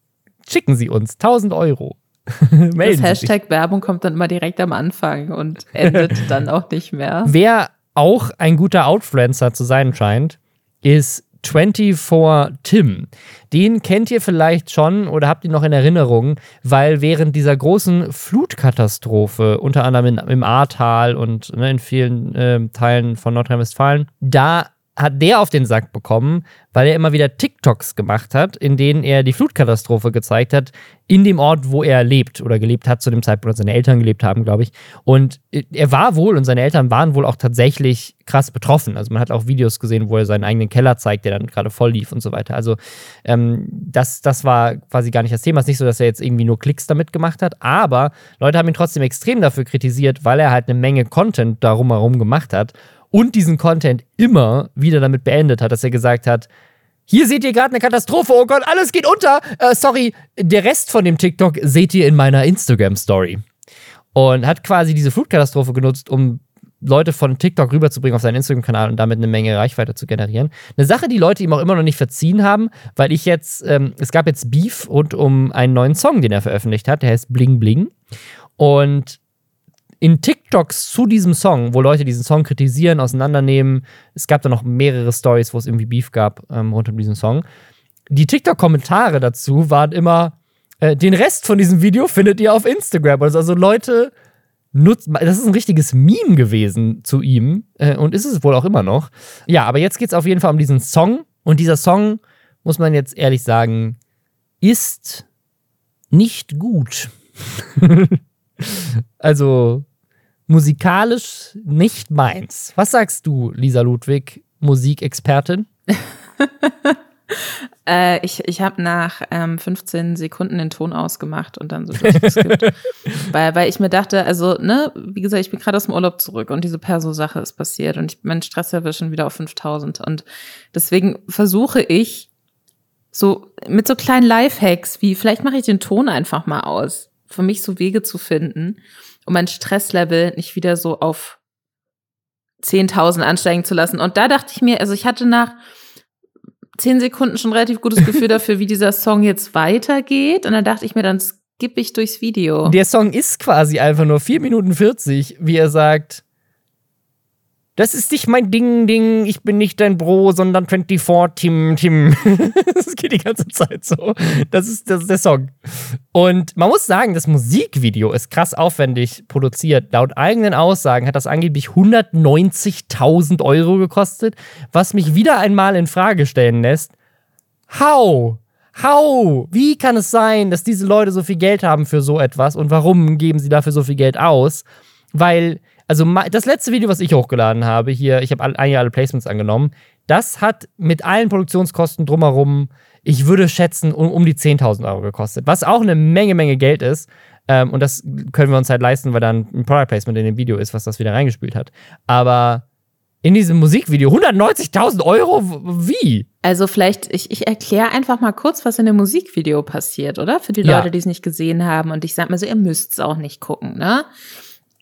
Schicken Sie uns 1000 Euro. das Hashtag Werbung kommt dann immer direkt am Anfang und endet dann auch nicht mehr. Wer auch ein guter Outfluencer zu sein scheint, ist 24 Tim. Den kennt ihr vielleicht schon oder habt ihn noch in Erinnerung, weil während dieser großen Flutkatastrophe, unter anderem in, im Ahrtal und ne, in vielen äh, Teilen von Nordrhein-Westfalen, da hat der auf den Sack bekommen, weil er immer wieder TikToks gemacht hat, in denen er die Flutkatastrophe gezeigt hat, in dem Ort, wo er lebt oder gelebt hat, zu dem Zeitpunkt, als seine Eltern gelebt haben, glaube ich. Und er war wohl und seine Eltern waren wohl auch tatsächlich krass betroffen. Also man hat auch Videos gesehen, wo er seinen eigenen Keller zeigt, der dann gerade voll lief und so weiter. Also ähm, das, das war quasi gar nicht das Thema. Es ist nicht so, dass er jetzt irgendwie nur Klicks damit gemacht hat, aber Leute haben ihn trotzdem extrem dafür kritisiert, weil er halt eine Menge Content darum herum gemacht hat und diesen Content immer wieder damit beendet hat, dass er gesagt hat, hier seht ihr gerade eine Katastrophe, oh Gott, alles geht unter. Äh, sorry, der Rest von dem TikTok seht ihr in meiner Instagram-Story. Und hat quasi diese Flutkatastrophe genutzt, um Leute von TikTok rüberzubringen auf seinen Instagram-Kanal und damit eine Menge Reichweite zu generieren. Eine Sache, die Leute ihm auch immer noch nicht verziehen haben, weil ich jetzt, ähm, es gab jetzt Beef rund um einen neuen Song, den er veröffentlicht hat, der heißt Bling Bling. Und in TikToks zu diesem Song, wo Leute diesen Song kritisieren, auseinandernehmen, es gab da noch mehrere Stories, wo es irgendwie Beef gab ähm, rund um diesen Song. Die TikTok-Kommentare dazu waren immer, äh, den Rest von diesem Video findet ihr auf Instagram. Also, also Leute nutzen, das ist ein richtiges Meme gewesen zu ihm äh, und ist es wohl auch immer noch. Ja, aber jetzt geht es auf jeden Fall um diesen Song und dieser Song, muss man jetzt ehrlich sagen, ist nicht gut. also musikalisch nicht meins. Was sagst du, Lisa Ludwig, Musikexpertin? äh, ich ich habe nach ähm, 15 Sekunden den Ton ausgemacht und dann so durchgeskippt. weil, weil ich mir dachte, also, ne, wie gesagt, ich bin gerade aus dem Urlaub zurück und diese Perso-Sache ist passiert und ich, mein Stresslevel ist schon wieder auf 5000 und deswegen versuche ich so mit so kleinen Lifehacks wie vielleicht mache ich den Ton einfach mal aus, für mich so Wege zu finden, um mein Stresslevel nicht wieder so auf 10.000 ansteigen zu lassen. Und da dachte ich mir, also ich hatte nach zehn Sekunden schon relativ gutes Gefühl dafür, wie dieser Song jetzt weitergeht. Und dann dachte ich mir, dann skippe ich durchs Video. Der Song ist quasi einfach nur 4 Minuten 40, wie er sagt, das ist nicht mein Ding, Ding, ich bin nicht dein Bro, sondern 24 Tim, Tim. das geht die ganze Zeit so. Das ist, das ist der Song. Und man muss sagen, das Musikvideo ist krass aufwendig produziert. Laut eigenen Aussagen hat das angeblich 190.000 Euro gekostet, was mich wieder einmal in Frage stellen lässt. How? How? Wie kann es sein, dass diese Leute so viel Geld haben für so etwas und warum geben sie dafür so viel Geld aus? Weil also das letzte Video, was ich hochgeladen habe, hier, ich habe eigentlich alle Placements angenommen, das hat mit allen Produktionskosten drumherum, ich würde schätzen, um, um die 10.000 Euro gekostet. Was auch eine Menge, Menge Geld ist. Ähm, und das können wir uns halt leisten, weil dann ein Product Placement in dem Video ist, was das wieder reingespielt hat. Aber in diesem Musikvideo 190.000 Euro? Wie? Also vielleicht, ich, ich erkläre einfach mal kurz, was in dem Musikvideo passiert, oder? Für die ja. Leute, die es nicht gesehen haben. Und ich sag mal so, ihr müsst es auch nicht gucken, ne?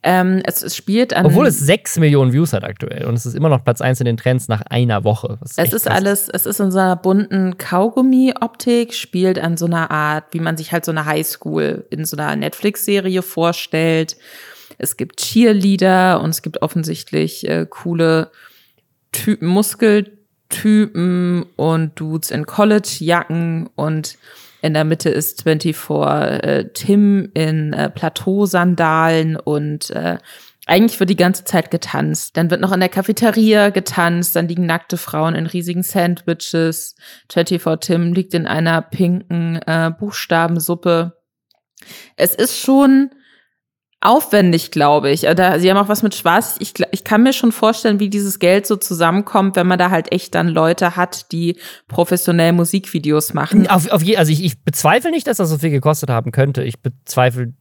Ähm, es, es, spielt an. Obwohl es 6 Millionen Views hat aktuell und es ist immer noch Platz 1 in den Trends nach einer Woche. Ist es ist krass. alles, es ist in so einer bunten Kaugummi-Optik, spielt an so einer Art, wie man sich halt so eine Highschool in so einer Netflix-Serie vorstellt. Es gibt Cheerleader und es gibt offensichtlich äh, coole Typen, Muskeltypen und Dudes in College-Jacken und in der Mitte ist 24 äh, Tim in äh, Plateausandalen und äh, eigentlich wird die ganze Zeit getanzt. Dann wird noch in der Cafeteria getanzt, dann liegen nackte Frauen in riesigen Sandwiches. 24 Tim liegt in einer pinken äh, Buchstabensuppe. Es ist schon aufwendig, glaube ich. Da, sie haben auch was mit Schwarz. Ich, ich kann mir schon vorstellen, wie dieses Geld so zusammenkommt, wenn man da halt echt dann Leute hat, die professionell Musikvideos machen. Auf, auf je, also ich, ich bezweifle nicht, dass das so viel gekostet haben könnte. Ich bezweifle,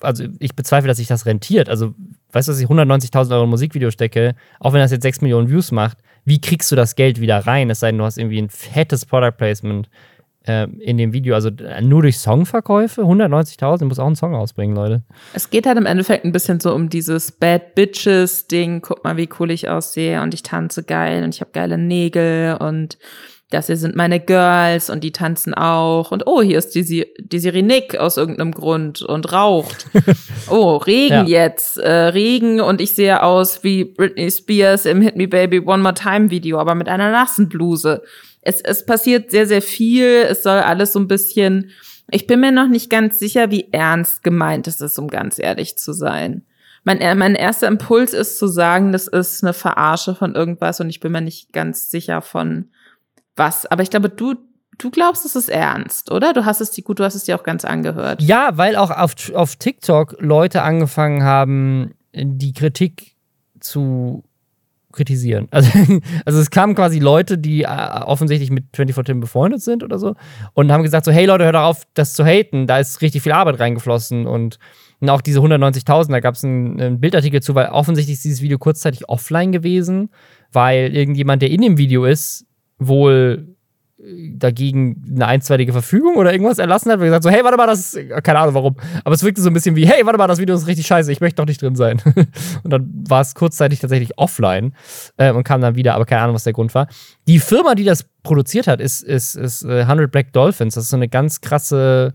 also ich bezweifle, dass sich das rentiert. Also, weißt du, dass ich 190.000 Euro in ein Musikvideo stecke, auch wenn das jetzt 6 Millionen Views macht, wie kriegst du das Geld wieder rein? Es sei denn, du hast irgendwie ein fettes Product Placement äh, in dem Video, also äh, nur durch Songverkäufe, 190.000, muss auch einen Song rausbringen, Leute. Es geht halt im Endeffekt ein bisschen so um dieses Bad Bitches Ding, guck mal, wie cool ich aussehe und ich tanze geil und ich habe geile Nägel und das hier sind meine Girls und die tanzen auch. Und oh, hier ist die, die Nick aus irgendeinem Grund und raucht. Oh, Regen ja. jetzt. Äh, Regen und ich sehe aus wie Britney Spears im Hit Me Baby One More Time Video, aber mit einer nassen Bluse es, es passiert sehr, sehr viel. Es soll alles so ein bisschen, ich bin mir noch nicht ganz sicher, wie ernst gemeint es ist, um ganz ehrlich zu sein. Mein, äh, mein erster Impuls ist zu sagen, das ist eine Verarsche von irgendwas und ich bin mir nicht ganz sicher von was. Aber ich glaube, du, du glaubst, es ist ernst, oder? Du hast es die gut, du hast es dir auch ganz angehört. Ja, weil auch auf, auf TikTok Leute angefangen haben, die Kritik zu kritisieren. Also, also es kamen quasi Leute, die äh, offensichtlich mit 24 Tim befreundet sind oder so und haben gesagt so, hey Leute, hört auf, das zu haten, da ist richtig viel Arbeit reingeflossen und, und auch diese 190.000, da gab es einen, Bildartikel zu, weil offensichtlich ist dieses Video kurzzeitig offline gewesen, weil irgendjemand, der in dem Video ist, wohl dagegen eine einstweilige Verfügung oder irgendwas erlassen hat, weil gesagt so, hey, warte mal, das keine Ahnung warum, aber es wirkte so ein bisschen wie, hey, warte mal, das Video ist richtig scheiße, ich möchte doch nicht drin sein. und dann war es kurzzeitig tatsächlich offline äh, und kam dann wieder, aber keine Ahnung, was der Grund war. Die Firma, die das produziert hat, ist, ist, ist äh, 100 Black Dolphins. Das ist so eine ganz krasse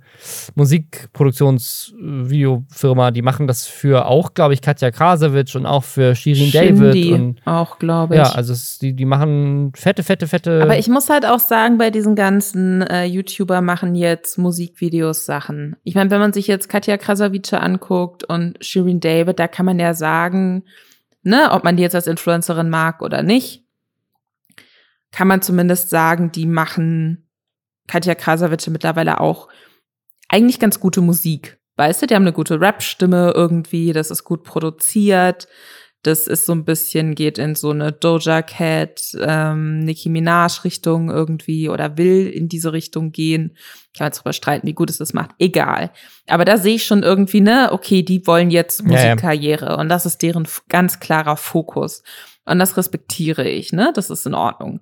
Musikproduktionsvideofirma. Die machen das für auch, glaube ich, Katja Krasowitsch und auch für Shirin David. Und, auch, glaube ich. Ja, also es, die, die machen fette, fette, fette. Aber ich muss halt auch sagen, bei diesen ganzen äh, YouTuber machen jetzt Musikvideos Sachen. Ich meine, wenn man sich jetzt Katja Krasowitsch anguckt und Shirin David, da kann man ja sagen, ne, ob man die jetzt als Influencerin mag oder nicht kann man zumindest sagen, die machen Katja Krasavitsche mittlerweile auch eigentlich ganz gute Musik. Weißt du, die haben eine gute Rap-Stimme irgendwie, das ist gut produziert. Das ist so ein bisschen, geht in so eine Doja Cat, ähm, Nicki Minaj-Richtung irgendwie oder will in diese Richtung gehen. Ich kann jetzt darüber streiten, wie gut es das macht. Egal. Aber da sehe ich schon irgendwie, ne, okay, die wollen jetzt Musikkarriere ja, ja. und das ist deren ganz klarer Fokus. Und das respektiere ich, ne? Das ist in Ordnung.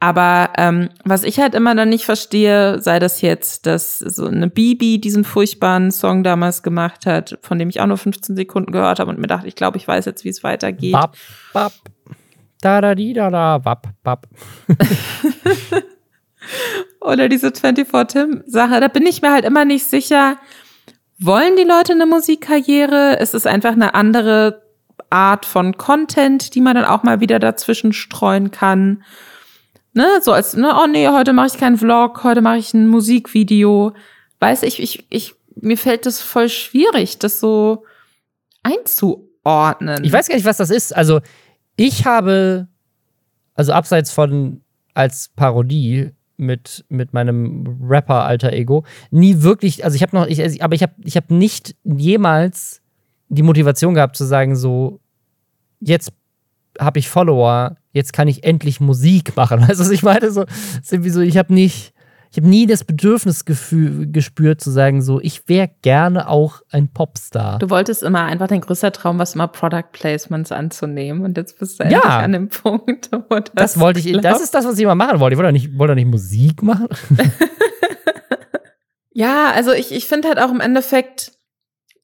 Aber ähm, was ich halt immer dann nicht verstehe, sei das jetzt, dass so eine Bibi diesen furchtbaren Song damals gemacht hat, von dem ich auch nur 15 Sekunden gehört habe und mir dachte, ich glaube, ich weiß jetzt, wie es weitergeht. Bap, bap. Da da di da da bap bap. Oder diese 24 Tim Sache, da bin ich mir halt immer nicht sicher. Wollen die Leute eine Musikkarriere? Ist es einfach eine andere Art von Content, die man dann auch mal wieder dazwischen streuen kann. Ne, so als, ne, oh nee, heute mache ich keinen Vlog, heute mache ich ein Musikvideo. Weiß ich, ich, ich, mir fällt das voll schwierig, das so einzuordnen. Ich weiß gar nicht, was das ist. Also, ich habe, also abseits von als Parodie mit, mit meinem Rapper-Alter Ego, nie wirklich, also ich habe noch, ich, aber ich habe ich hab nicht jemals die Motivation gehabt zu sagen, so, jetzt habe ich Follower, jetzt kann ich endlich Musik machen. Weißt du, was ich meine? So, irgendwie so, ich habe nicht, ich habe nie das Bedürfnisgefühl gespürt zu sagen, so, ich wäre gerne auch ein Popstar. Du wolltest immer einfach dein größter Traum, was immer Product Placements anzunehmen und jetzt bist du endlich ja. an dem Punkt, wo das, das wollte ich, das ist das, was ich immer machen wollte. Ich wollte doch nicht, wollte doch nicht Musik machen. ja, also ich, ich finde halt auch im Endeffekt,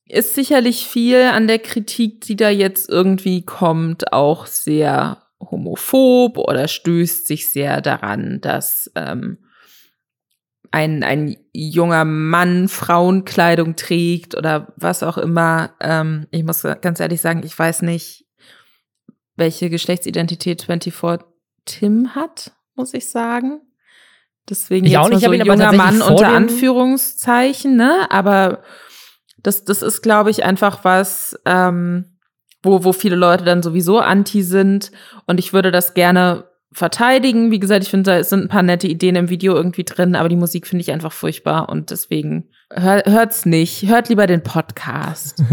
ist sicherlich viel an der Kritik, die da jetzt irgendwie kommt, auch sehr homophob oder stößt sich sehr daran, dass ähm, ein, ein junger Mann Frauenkleidung trägt oder was auch immer. Ähm, ich muss ganz ehrlich sagen, ich weiß nicht, welche Geschlechtsidentität 24 Tim hat, muss ich sagen. Deswegen ich jetzt auch nicht, so ein junger Mann unter Anführungszeichen, ne? Aber das, das ist, glaube ich, einfach was, ähm, wo, wo viele Leute dann sowieso anti sind. Und ich würde das gerne verteidigen. Wie gesagt, ich finde, da sind ein paar nette Ideen im Video irgendwie drin, aber die Musik finde ich einfach furchtbar und deswegen hör, hört's nicht. Hört lieber den Podcast.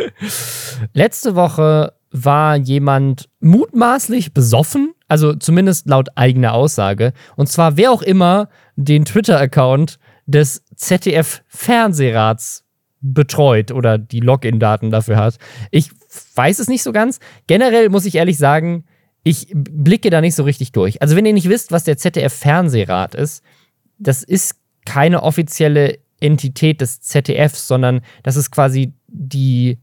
Letzte Woche war jemand mutmaßlich besoffen, also zumindest laut eigener Aussage. Und zwar wer auch immer den Twitter-Account des ZDF-Fernsehrats betreut oder die Login-Daten dafür hat. Ich weiß es nicht so ganz. Generell muss ich ehrlich sagen, ich blicke da nicht so richtig durch. Also wenn ihr nicht wisst, was der ZDF-Fernsehrat ist, das ist keine offizielle Entität des ZDFs, sondern das ist quasi die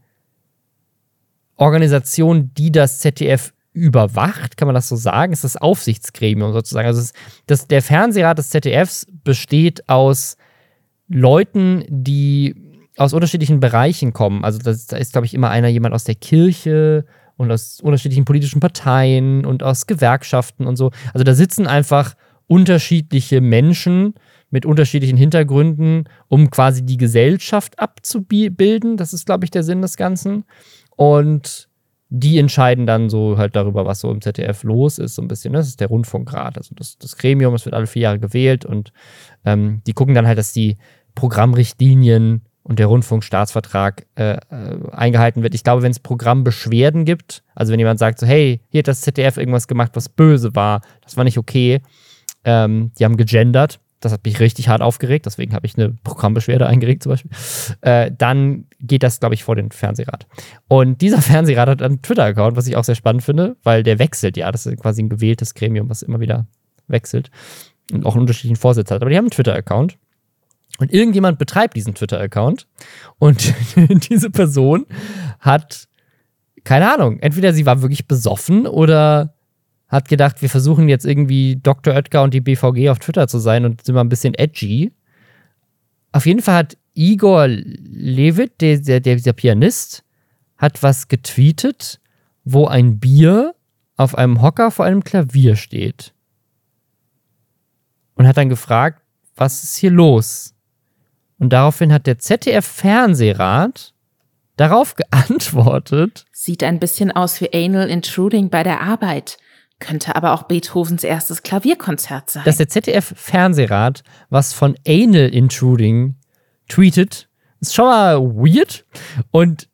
Organisation, die das ZDF überwacht, kann man das so sagen? ist das Aufsichtsgremium sozusagen. Also das, das, der Fernsehrat des ZDFs besteht aus Leuten, die aus unterschiedlichen Bereichen kommen. Also das, da ist, glaube ich, immer einer jemand aus der Kirche und aus unterschiedlichen politischen Parteien und aus Gewerkschaften und so. Also da sitzen einfach unterschiedliche Menschen mit unterschiedlichen Hintergründen, um quasi die Gesellschaft abzubilden. Das ist, glaube ich, der Sinn des Ganzen. Und die entscheiden dann so halt darüber, was so im ZDF los ist, so ein bisschen. Das ist der Rundfunkrat, also das, das Gremium, das wird alle vier Jahre gewählt und ähm, die gucken dann halt, dass die Programmrichtlinien und der Rundfunkstaatsvertrag äh, äh, eingehalten wird. Ich glaube, wenn es Programmbeschwerden gibt, also wenn jemand sagt so, hey, hier hat das ZDF irgendwas gemacht, was böse war, das war nicht okay, ähm, die haben gegendert, das hat mich richtig hart aufgeregt, deswegen habe ich eine Programmbeschwerde eingeregt zum Beispiel, äh, dann geht das, glaube ich, vor den Fernsehrat. Und dieser Fernsehrat hat einen Twitter-Account, was ich auch sehr spannend finde, weil der wechselt ja, das ist quasi ein gewähltes Gremium, was immer wieder wechselt und auch einen unterschiedlichen Vorsitz hat. Aber die haben einen Twitter-Account und irgendjemand betreibt diesen Twitter-Account und diese Person hat, keine Ahnung, entweder sie war wirklich besoffen oder hat gedacht, wir versuchen jetzt irgendwie Dr. Oetker und die BVG auf Twitter zu sein und sind mal ein bisschen edgy. Auf jeden Fall hat Igor Levit, der, der, dieser Pianist, hat was getweetet, wo ein Bier auf einem Hocker vor einem Klavier steht. Und hat dann gefragt, was ist hier los? Und daraufhin hat der ZDF-Fernsehrat darauf geantwortet. Sieht ein bisschen aus wie Anal Intruding bei der Arbeit. Könnte aber auch Beethovens erstes Klavierkonzert sein. Dass der ZDF-Fernsehrat was von Anal Intruding tweetet, ist schon mal weird. Und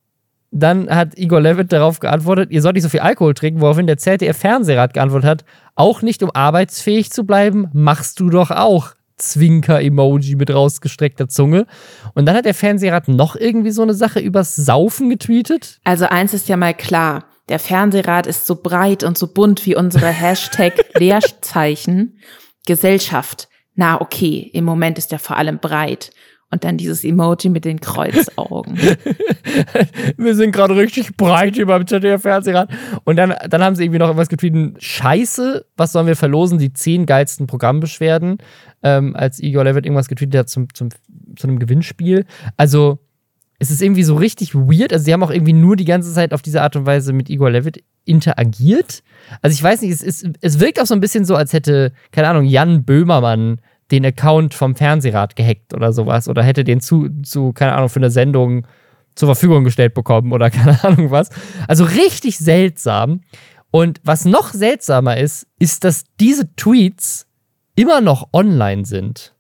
dann hat Igor Levitt darauf geantwortet, ihr sollt nicht so viel Alkohol trinken, woraufhin der ZDF-Fernsehrat geantwortet hat, auch nicht um arbeitsfähig zu bleiben, machst du doch auch. Zwinker-Emoji mit rausgestreckter Zunge. Und dann hat der Fernsehrat noch irgendwie so eine Sache übers Saufen getweetet. Also eins ist ja mal klar. Der Fernsehrat ist so breit und so bunt wie unsere Hashtag-Leerzeichen. Gesellschaft. Na, okay, im Moment ist er vor allem breit. Und dann dieses Emoji mit den Kreuzaugen. Wir sind gerade richtig breit hier beim ZDF-Fernsehrat. Und dann, dann haben sie irgendwie noch etwas getweetet. Scheiße, was sollen wir verlosen? Die zehn geilsten Programmbeschwerden. Ähm, als Igor Levitt irgendwas getweetet hat zum, zum, zu einem Gewinnspiel. Also, es ist irgendwie so richtig weird. Also, sie haben auch irgendwie nur die ganze Zeit auf diese Art und Weise mit Igor Levitt interagiert. Also, ich weiß nicht, es, ist, es wirkt auch so ein bisschen so, als hätte, keine Ahnung, Jan Böhmermann den Account vom Fernsehrat gehackt oder sowas oder hätte den zu, zu keine Ahnung, für eine Sendung zur Verfügung gestellt bekommen oder keine Ahnung was. Also richtig seltsam. Und was noch seltsamer ist, ist, dass diese Tweets immer noch online sind.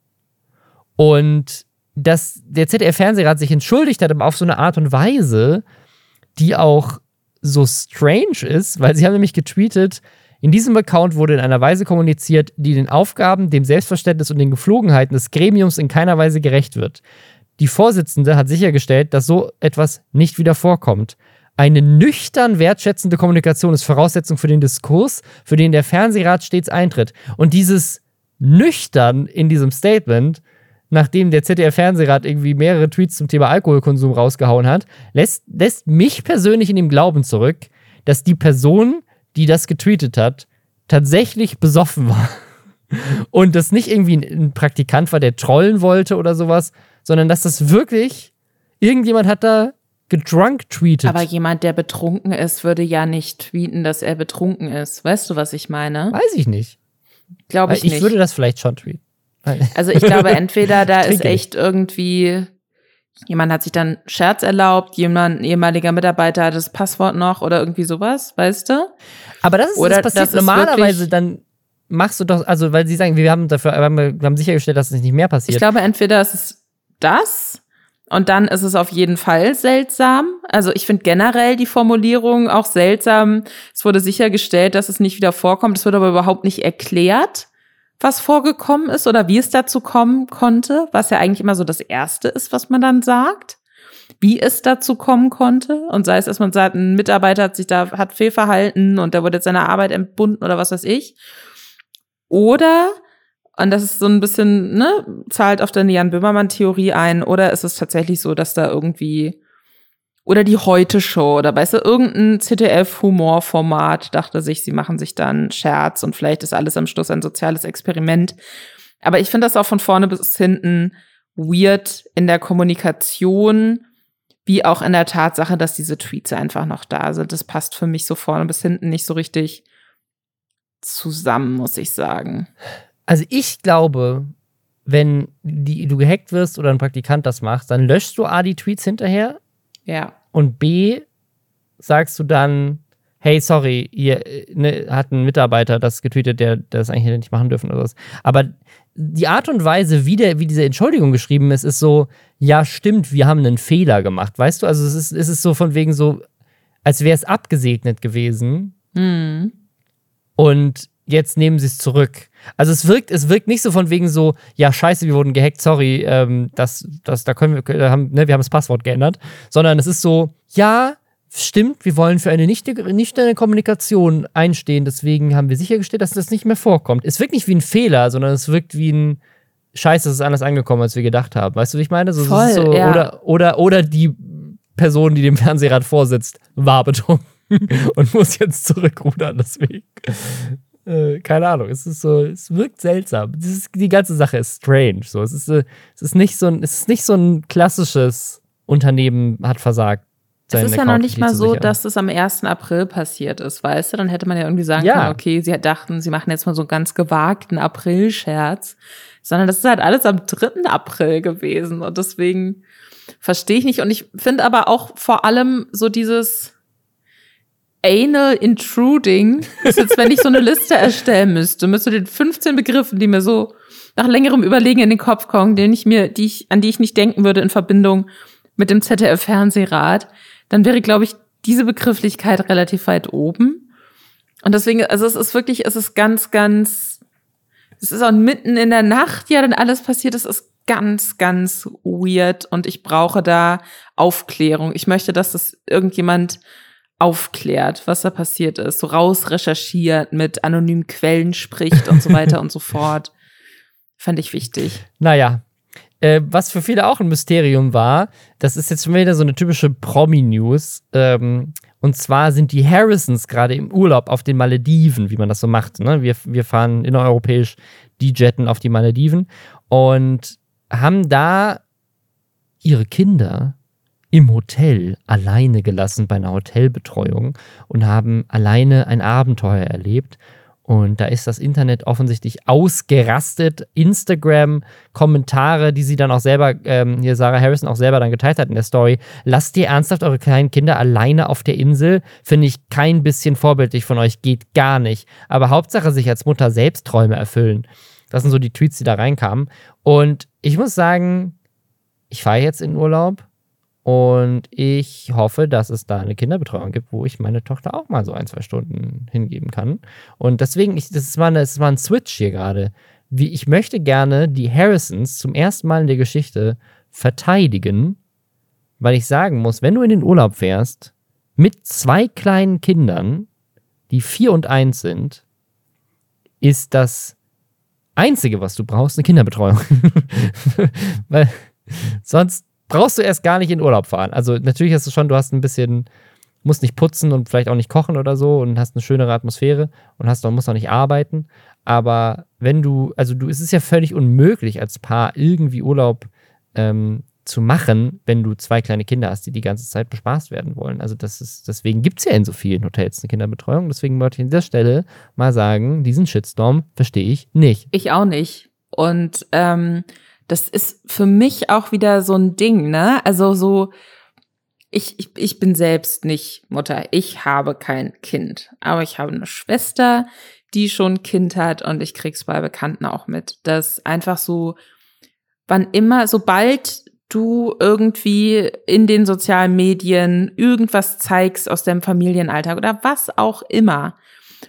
Und dass der ZDF-Fernsehrat sich entschuldigt hat, aber auf so eine Art und Weise, die auch so strange ist, weil sie haben nämlich getweetet, in diesem Account wurde in einer Weise kommuniziert, die den Aufgaben, dem Selbstverständnis und den Geflogenheiten des Gremiums in keiner Weise gerecht wird. Die Vorsitzende hat sichergestellt, dass so etwas nicht wieder vorkommt. Eine nüchtern wertschätzende Kommunikation ist Voraussetzung für den Diskurs, für den der Fernsehrat stets eintritt. Und dieses nüchtern in diesem Statement, nachdem der ZDF-Fernsehrat irgendwie mehrere Tweets zum Thema Alkoholkonsum rausgehauen hat, lässt, lässt mich persönlich in dem Glauben zurück, dass die Person, die das getweetet hat, tatsächlich besoffen war. Und das nicht irgendwie ein Praktikant war, der trollen wollte oder sowas, sondern dass das wirklich irgendjemand hat da gedrunk tweetet. Aber jemand, der betrunken ist, würde ja nicht tweeten, dass er betrunken ist. Weißt du, was ich meine? Weiß ich nicht. Glaube ich, ich nicht. Ich würde das vielleicht schon tweeten. Also ich glaube, entweder da ist echt irgendwie Jemand hat sich dann Scherz erlaubt, jemand, ein ehemaliger Mitarbeiter hat das Passwort noch oder irgendwie sowas, weißt du? Aber das ist Oder das passiert das ist normalerweise, dann machst du doch, also weil sie sagen, wir haben dafür, wir haben sichergestellt, dass es nicht mehr passiert. Ich glaube, entweder ist es das und dann ist es auf jeden Fall seltsam. Also ich finde generell die Formulierung auch seltsam. Es wurde sichergestellt, dass es nicht wieder vorkommt. Es wird aber überhaupt nicht erklärt was vorgekommen ist oder wie es dazu kommen konnte, was ja eigentlich immer so das Erste ist, was man dann sagt, wie es dazu kommen konnte. Und sei es, dass man sagt, ein Mitarbeiter hat sich da, hat Fehlverhalten und der wurde jetzt seiner Arbeit entbunden oder was weiß ich. Oder, und das ist so ein bisschen, ne, zahlt auf deine Jan Böhmermann-Theorie ein, oder ist es tatsächlich so, dass da irgendwie oder die Heute-Show oder weißt du, irgendein ZDF-Humorformat dachte sich, sie machen sich dann Scherz und vielleicht ist alles am Schluss ein soziales Experiment. Aber ich finde das auch von vorne bis hinten weird in der Kommunikation, wie auch in der Tatsache, dass diese Tweets einfach noch da sind. Das passt für mich so vorne bis hinten nicht so richtig zusammen, muss ich sagen. Also ich glaube, wenn die, du gehackt wirst oder ein Praktikant das macht, dann löschst du A die Tweets hinterher ja. Und B, sagst du dann, hey, sorry, ihr ne, hat ein Mitarbeiter das getweetet, der, der das eigentlich nicht machen dürfen oder was. Aber die Art und Weise, wie, der, wie diese Entschuldigung geschrieben ist, ist so, ja, stimmt, wir haben einen Fehler gemacht. Weißt du, also es ist, es ist so von wegen so, als wäre es abgesegnet gewesen. Mhm. Und jetzt nehmen sie es zurück. Also es wirkt, es wirkt nicht so von wegen so, ja, scheiße, wir wurden gehackt, sorry, ähm, das, das, da können wir, haben, ne, wir haben das Passwort geändert, sondern es ist so, ja, stimmt, wir wollen für eine nüchterne Kommunikation einstehen, deswegen haben wir sichergestellt, dass das nicht mehr vorkommt. Es wirkt nicht wie ein Fehler, sondern es wirkt wie ein Scheiße, es ist anders angekommen, als wir gedacht haben. Weißt du, wie ich meine? So, Voll, so, ja. oder, oder, oder die Person, die dem Fernsehrad vorsitzt, war betrunken. und muss jetzt zurückrudern, deswegen. Äh, keine Ahnung, es ist so, es wirkt seltsam. Ist, die ganze Sache ist strange. So, es ist, äh, es ist nicht so ein, es ist nicht so ein klassisches Unternehmen hat versagt. Es ist ja noch nicht mal so, dass das am 1. April passiert ist, weißt du? Dann hätte man ja irgendwie sagen ja. können, okay, sie dachten, sie machen jetzt mal so einen ganz gewagten April-Scherz. Sondern das ist halt alles am 3. April gewesen. Und deswegen verstehe ich nicht. Und ich finde aber auch vor allem so dieses Anal Intruding, ist jetzt, wenn ich so eine Liste erstellen müsste, müsste den 15 Begriffen, die mir so nach längerem Überlegen in den Kopf kommen, den ich mir, die ich, an die ich nicht denken würde in Verbindung mit dem ZDF-Fernsehrat, dann wäre, glaube ich, diese Begrifflichkeit relativ weit oben. Und deswegen, also es ist wirklich, es ist ganz, ganz, es ist auch mitten in der Nacht, ja, dann alles passiert, es ist ganz, ganz weird und ich brauche da Aufklärung. Ich möchte, dass das irgendjemand aufklärt, was da passiert ist, so rausrecherchiert, mit anonymen Quellen spricht und so weiter und so fort. Fand ich wichtig. Naja, äh, was für viele auch ein Mysterium war, das ist jetzt schon wieder so eine typische Promi-News. Ähm, und zwar sind die Harrisons gerade im Urlaub auf den Malediven, wie man das so macht. Ne? Wir, wir fahren innereuropäisch die Jetten auf die Malediven und haben da ihre Kinder im Hotel alleine gelassen bei einer Hotelbetreuung und haben alleine ein Abenteuer erlebt. Und da ist das Internet offensichtlich ausgerastet. Instagram-Kommentare, die sie dann auch selber, ähm, hier Sarah Harrison auch selber dann geteilt hat in der Story. Lasst ihr ernsthaft eure kleinen Kinder alleine auf der Insel? Finde ich kein bisschen vorbildlich von euch, geht gar nicht. Aber Hauptsache sich als Mutter selbst Träume erfüllen. Das sind so die Tweets, die da reinkamen. Und ich muss sagen, ich fahre jetzt in Urlaub und ich hoffe, dass es da eine Kinderbetreuung gibt, wo ich meine Tochter auch mal so ein, zwei Stunden hingeben kann. Und deswegen, ich, das, ist mal eine, das ist mal ein Switch hier gerade. Wie ich möchte gerne die Harrisons zum ersten Mal in der Geschichte verteidigen, weil ich sagen muss, wenn du in den Urlaub fährst mit zwei kleinen Kindern, die vier und eins sind, ist das Einzige, was du brauchst, eine Kinderbetreuung. weil sonst brauchst du erst gar nicht in Urlaub fahren. Also natürlich hast du schon, du hast ein bisschen, musst nicht putzen und vielleicht auch nicht kochen oder so und hast eine schönere Atmosphäre und hast, musst auch nicht arbeiten. Aber wenn du, also du, es ist ja völlig unmöglich als Paar irgendwie Urlaub ähm, zu machen, wenn du zwei kleine Kinder hast, die die ganze Zeit bespaßt werden wollen. Also das ist, deswegen gibt es ja in so vielen Hotels eine Kinderbetreuung. Deswegen wollte ich an dieser Stelle mal sagen, diesen Shitstorm verstehe ich nicht. Ich auch nicht. Und ähm, das ist für mich auch wieder so ein Ding, ne? Also so, ich, ich, ich bin selbst nicht Mutter. Ich habe kein Kind. Aber ich habe eine Schwester, die schon ein Kind hat und ich krieg's bei Bekannten auch mit. Dass einfach so, wann immer, sobald du irgendwie in den sozialen Medien irgendwas zeigst aus deinem Familienalltag oder was auch immer.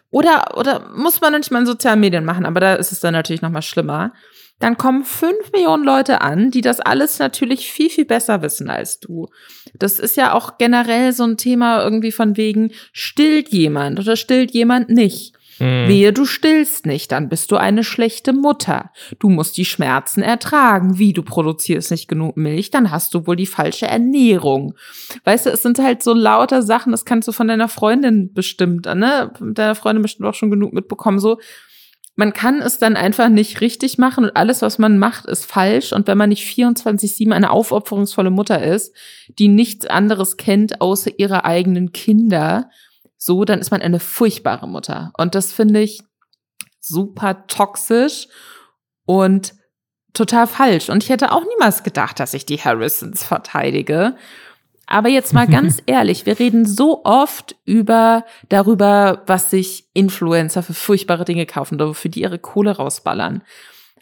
Oder, oder muss man nicht mal in sozialen Medien machen, aber da ist es dann natürlich noch mal schlimmer dann kommen fünf Millionen Leute an, die das alles natürlich viel, viel besser wissen als du. Das ist ja auch generell so ein Thema irgendwie von wegen, stillt jemand oder stillt jemand nicht. Mhm. Wehe, du stillst nicht, dann bist du eine schlechte Mutter. Du musst die Schmerzen ertragen. Wie, du produzierst nicht genug Milch, dann hast du wohl die falsche Ernährung. Weißt du, es sind halt so lauter Sachen, das kannst du von deiner Freundin bestimmt, ne? Deiner Freundin bestimmt auch schon genug mitbekommen, so man kann es dann einfach nicht richtig machen und alles, was man macht, ist falsch. Und wenn man nicht 24-7 eine aufopferungsvolle Mutter ist, die nichts anderes kennt außer ihre eigenen Kinder, so, dann ist man eine furchtbare Mutter. Und das finde ich super toxisch und total falsch. Und ich hätte auch niemals gedacht, dass ich die Harrisons verteidige. Aber jetzt mal ganz ehrlich, wir reden so oft über darüber, was sich Influencer für furchtbare Dinge kaufen, für die ihre Kohle rausballern.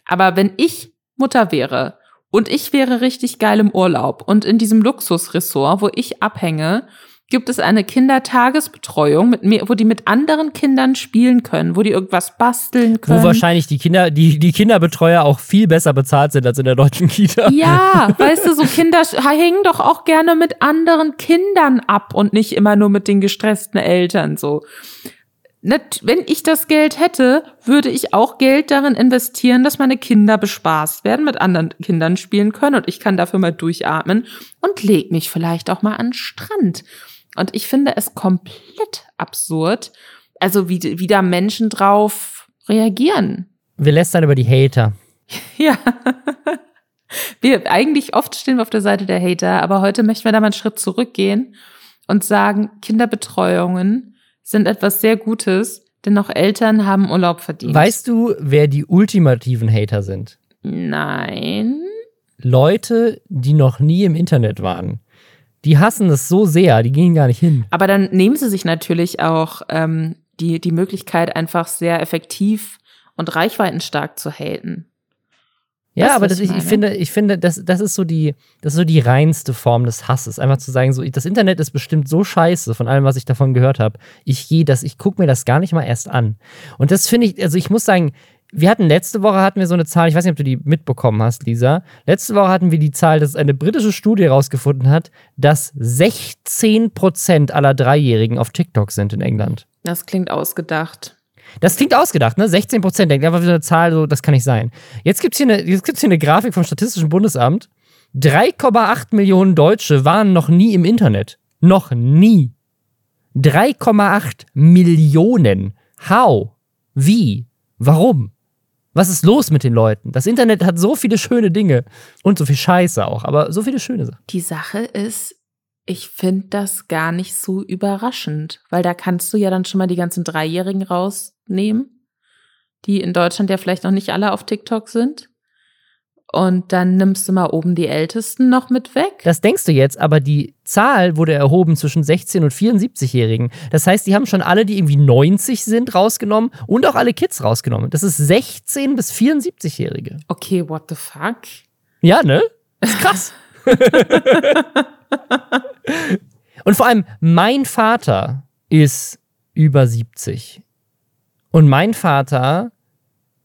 Aber wenn ich Mutter wäre und ich wäre richtig geil im Urlaub und in diesem Luxusressort, wo ich abhänge gibt es eine Kindertagesbetreuung, mit mir, wo die mit anderen Kindern spielen können, wo die irgendwas basteln können. Wo wahrscheinlich die Kinder, die, die Kinderbetreuer auch viel besser bezahlt sind als in der deutschen Kita. Ja, weißt du, so Kinder hängen doch auch gerne mit anderen Kindern ab und nicht immer nur mit den gestressten Eltern so. Wenn ich das Geld hätte, würde ich auch Geld darin investieren, dass meine Kinder bespaßt werden, mit anderen Kindern spielen können und ich kann dafür mal durchatmen und leg mich vielleicht auch mal an den Strand Und ich finde es komplett absurd, also wie, wie da Menschen drauf reagieren. Wir lästern über die Hater. Ja. Wir, eigentlich oft stehen wir auf der Seite der Hater, aber heute möchten wir da mal einen Schritt zurückgehen und sagen, Kinderbetreuungen sind etwas sehr Gutes, denn auch Eltern haben Urlaub verdient. Weißt du, wer die ultimativen Hater sind? Nein. Leute, die noch nie im Internet waren. Die hassen es so sehr, die gehen gar nicht hin. Aber dann nehmen sie sich natürlich auch ähm, die, die Möglichkeit, einfach sehr effektiv und reichweitenstark zu haten. Ja, du, aber das, ich ich, finde, ich finde, das, das ist so die, das ist so die reinste Form des Hasses. Einfach zu sagen, so, das Internet ist bestimmt so scheiße von allem, was ich davon gehört habe. Ich gehe das, ich gucke mir das gar nicht mal erst an. Und das finde ich, also ich muss sagen, wir hatten letzte Woche hatten wir so eine Zahl, ich weiß nicht, ob du die mitbekommen hast, Lisa. Letzte Woche hatten wir die Zahl, dass eine britische Studie herausgefunden hat, dass 16% aller Dreijährigen auf TikTok sind in England. Das klingt ausgedacht. Das klingt ausgedacht, ne? 16 Prozent. Denkt einfach wieder eine Zahl, so, das kann nicht sein. Jetzt gibt es hier, eine- jetzt gibt's hier eine Grafik vom Statistischen Bundesamt. 3,8 Millionen Deutsche waren noch nie im Internet. Noch nie. 3,8 Millionen. How? Wie? Warum? Was ist los mit den Leuten? Das Internet hat so viele schöne Dinge und so viel Scheiße auch, aber so viele schöne Sachen. Die Sache ist, ich finde das gar nicht so überraschend, weil da kannst du ja dann schon mal die ganzen Dreijährigen rausnehmen, die in Deutschland ja vielleicht noch nicht alle auf TikTok sind. Und dann nimmst du mal oben die Ältesten noch mit weg. Das denkst du jetzt, aber die Zahl wurde erhoben zwischen 16 und 74-Jährigen. Das heißt, die haben schon alle, die irgendwie 90 sind, rausgenommen und auch alle Kids rausgenommen. Das ist 16 bis 74-Jährige. okay, what the fuck? Ja, ne? Das ist krass. und vor allem, mein Vater ist über 70. Und mein Vater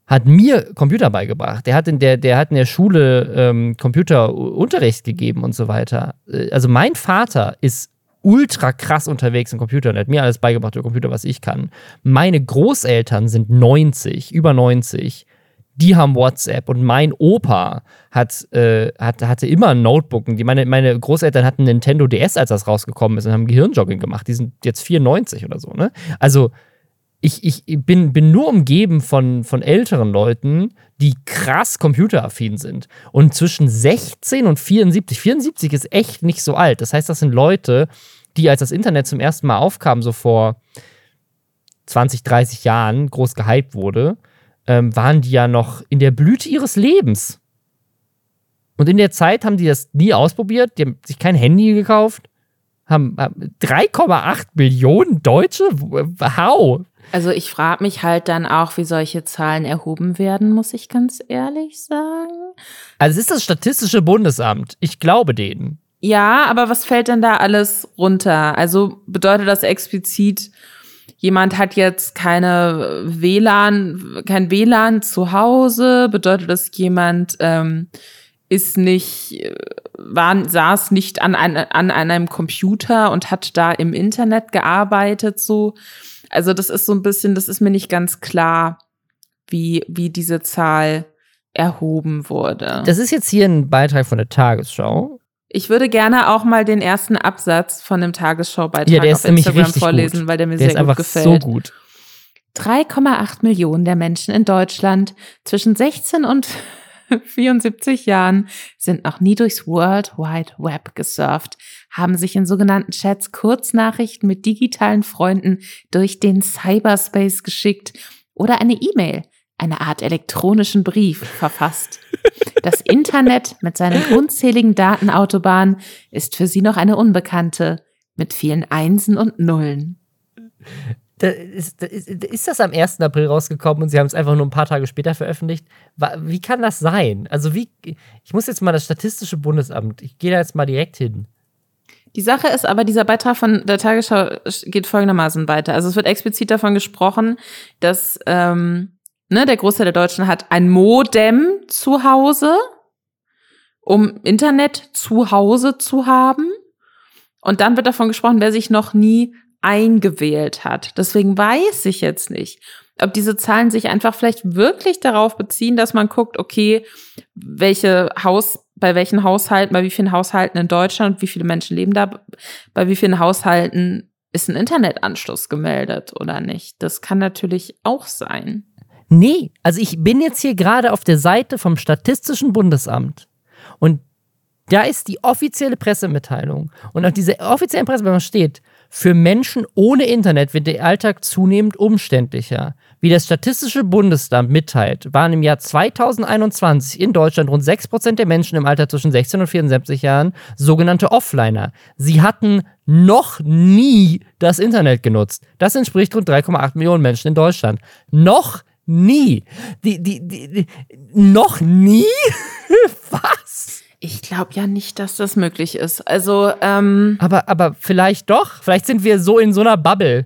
hat mir Computer beigebracht. Der hat in der, der hat in der Schule ähm, Computerunterricht gegeben und so weiter. Äh, Also mein Vater ist ultra krass unterwegs im Computer und hat mir alles beigebracht über Computer, was ich kann. Meine Großeltern sind 90, über 90. Die haben WhatsApp und mein Opa hat, äh, hat, hatte immer ein Notebook. Die, meine, meine Großeltern hatten Nintendo DS, als das rausgekommen ist, und haben Gehirnjogging gemacht. Die sind jetzt 94 oder so, ne? Also, ich, ich bin, bin nur umgeben von, von älteren Leuten, die krass computeraffin sind. Und zwischen 16 und 74, 74 ist echt nicht so alt. Das heißt, das sind Leute, die als das Internet zum ersten Mal aufkam, so vor 20, 30 Jahren, groß gehypt wurde, ähm, waren die ja noch in der Blüte ihres Lebens. Und in der Zeit haben die das nie ausprobiert, die haben sich kein Handy gekauft, haben, haben 3,8 Millionen Deutsche? How? Also ich frage mich halt dann auch, wie solche Zahlen erhoben werden, muss ich ganz ehrlich sagen. Also es ist das Statistische Bundesamt. Ich glaube denen. Ja, aber was fällt denn da alles runter? Also bedeutet das explizit, jemand hat jetzt keine WLAN, kein WLAN zu Hause? Bedeutet das, jemand ähm, ist nicht, äh, war, saß nicht an, ein, an einem Computer und hat da im Internet gearbeitet, so? Also das ist so ein bisschen, das ist mir nicht ganz klar, wie, wie diese Zahl erhoben wurde. Das ist jetzt hier ein Beitrag von der Tagesschau. Ich würde gerne auch mal den ersten Absatz von dem Tagesschau-Beitrag Ja, auf Instagram vorlesen, gut. weil der mir Der sehr gut gefällt. so gut. 3,8 Millionen der Menschen in Deutschland zwischen 16 und 74 Jahren sind noch nie durchs World Wide Web gesurft, haben sich in sogenannten Chats Kurznachrichten mit digitalen Freunden durch den Cyberspace geschickt oder eine E-Mail, eine Art elektronischen Brief verfasst. Das Internet mit seinen unzähligen Datenautobahnen ist für sie noch eine Unbekannte mit vielen Einsen und Nullen. Da ist, da ist, ist das am 1. April rausgekommen und sie haben es einfach nur ein paar Tage später veröffentlicht? Wie kann das sein? Also wie, ich muss jetzt mal das Statistische Bundesamt, ich gehe da jetzt mal direkt hin. Die Sache ist aber, dieser Beitrag von der Tagesschau geht folgendermaßen weiter. Also es wird explizit davon gesprochen, dass ähm, ne, der Großteil der Deutschen hat ein Modem zu Hause, um Internet zu Hause zu haben. Und dann wird davon gesprochen, wer sich noch nie eingewählt hat. Deswegen weiß ich jetzt nicht, ob diese Zahlen sich einfach vielleicht wirklich darauf beziehen, dass man guckt, okay, welche Haus bei welchen Haushalten, bei wie vielen Haushalten in Deutschland, wie viele Menschen leben da, bei wie vielen Haushalten ist ein Internetanschluss gemeldet oder nicht. Das kann natürlich auch sein. Nee, also ich bin jetzt hier gerade auf der Seite vom Statistischen Bundesamt und da ist die offizielle Pressemitteilung. Und auf dieser offiziellen Pressemitteilung steht, für Menschen ohne Internet wird der Alltag zunehmend umständlicher. Wie das Statistische Bundesamt mitteilt, waren im Jahr 2021 in Deutschland rund 6% der Menschen im Alter zwischen 16 und 74 Jahren sogenannte Offliner. Sie hatten noch nie das Internet genutzt. Das entspricht rund 3,8 Millionen Menschen in Deutschland. Noch nie. Die, die, die, die noch nie? Ich glaube ja nicht, dass das möglich ist. Also, ähm. Aber, aber vielleicht doch. Vielleicht sind wir so in so einer Bubble.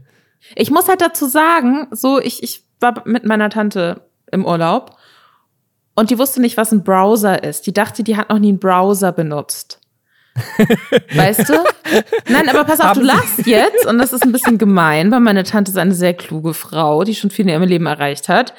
Ich muss halt dazu sagen, so, ich, ich war mit meiner Tante im Urlaub und die wusste nicht, was ein Browser ist. Die dachte, die hat noch nie einen Browser benutzt. weißt du? Nein, aber pass auf, Haben du lachst jetzt und das ist ein bisschen gemein, weil meine Tante ist eine sehr kluge Frau, die schon viel in ihrem Leben erreicht hat.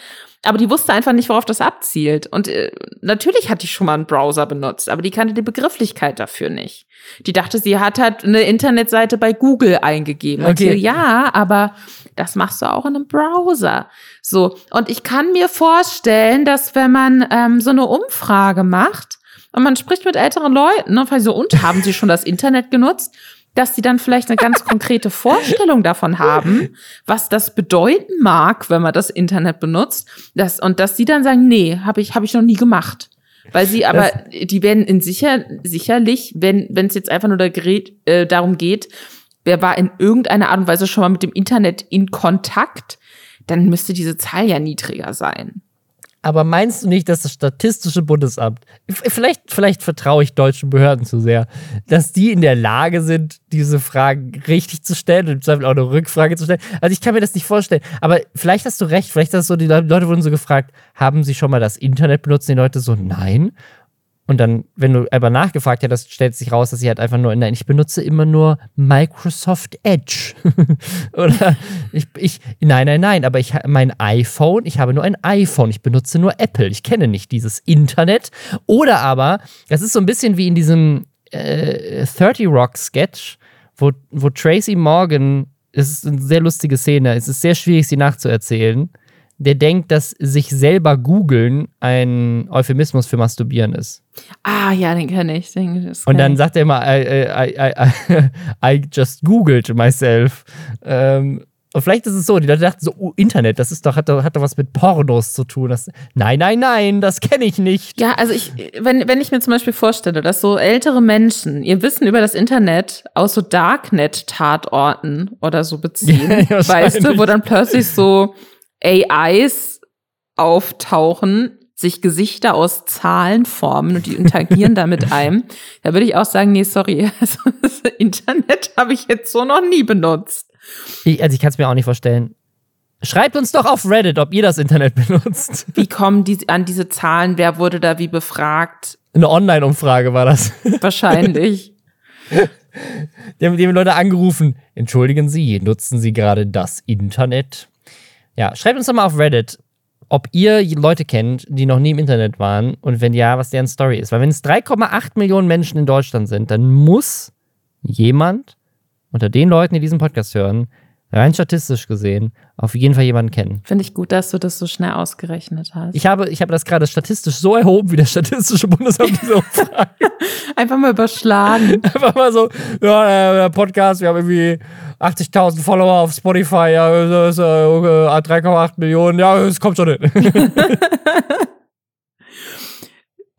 Aber die wusste einfach nicht, worauf das abzielt. Und äh, natürlich hat die schon mal einen Browser benutzt, aber die kannte die Begrifflichkeit dafür nicht. Die dachte, sie hat halt eine Internetseite bei Google eingegeben. Okay. Und ja, aber das machst du auch in einem Browser. So. Und ich kann mir vorstellen, dass wenn man ähm, so eine Umfrage macht, und man spricht mit älteren Leuten, ne, so, und haben sie schon das Internet genutzt? Dass sie dann vielleicht eine ganz konkrete Vorstellung davon haben, was das bedeuten mag, wenn man das Internet benutzt. Das, und dass sie dann sagen, nee, habe ich, hab ich noch nie gemacht. Weil sie aber, das die werden in sicher, sicherlich, wenn wenn es jetzt einfach nur da gerät, äh, darum geht, wer war in irgendeiner Art und Weise schon mal mit dem Internet in Kontakt, dann müsste diese Zahl ja niedriger sein. Aber meinst du nicht, dass das Statistische Bundesamt, vielleicht, vielleicht vertraue ich deutschen Behörden zu sehr, dass die in der Lage sind, diese Fragen richtig zu stellen und im Zweifel auch eine Rückfrage zu stellen? Also ich kann mir das nicht vorstellen. Aber vielleicht hast du recht, vielleicht hast du so, die Leute wurden so gefragt, haben sie schon mal das Internet benutzt? Die Leute so, nein. Und dann, wenn du aber nachgefragt hättest, stellt sich raus, dass sie halt einfach nur, nein, ich benutze immer nur Microsoft Edge. Oder ich, ich, nein, nein, nein, aber ich mein iPhone, ich habe nur ein iPhone, ich benutze nur Apple, ich kenne nicht dieses Internet. Oder aber, das ist so ein bisschen wie in diesem äh, 30 Rock Sketch, wo, wo Tracy Morgan, es ist eine sehr lustige Szene, es ist sehr schwierig, sie nachzuerzählen der denkt, dass sich selber googeln ein Euphemismus für Masturbieren ist. Ah, ja, den kenne ich. Den, und dann ich. sagt er immer, I, I, I, I just googled myself. Ähm, und vielleicht ist es so, die Leute dachten so, oh, Internet, das ist doch, hat doch, hat doch was mit Pornos zu tun. Das, nein, nein, nein, das kenne ich nicht. Ja, also ich, wenn, wenn ich mir zum Beispiel vorstelle, dass so ältere Menschen ihr Wissen über das Internet aus so Darknet-Tatorten oder so beziehen, ja, weißt du, wo dann plötzlich so AIs auftauchen, sich Gesichter aus Zahlen formen und die interagieren da mit einem, da würde ich auch sagen, nee, sorry, also das Internet habe ich jetzt so noch nie benutzt. Ich, also ich kann es mir auch nicht vorstellen. Schreibt uns doch auf Reddit, ob ihr das Internet benutzt. Wie kommen die an diese Zahlen? Wer wurde da wie befragt? Eine Online-Umfrage war das. Wahrscheinlich. Die haben, die haben Leute angerufen. Entschuldigen Sie, nutzen Sie gerade das Internet? Ja, schreibt uns doch mal auf Reddit, ob ihr Leute kennt, die noch nie im Internet waren und wenn ja, was deren Story ist. Weil wenn es 3,8 Millionen Menschen in Deutschland sind, dann muss jemand unter den Leuten, die diesen Podcast hören, rein statistisch gesehen, auf jeden Fall jemanden kennen. Finde ich gut, dass du das so schnell ausgerechnet hast. Ich habe, ich habe das gerade statistisch so erhoben, wie das Statistische Bundesamt diese Umfrage. Einfach mal überschlagen. Einfach mal so, ja, der Podcast, wir haben irgendwie 80.000 Follower auf Spotify, ja, das ist, äh, 3,8 Millionen, ja, es kommt schon hin.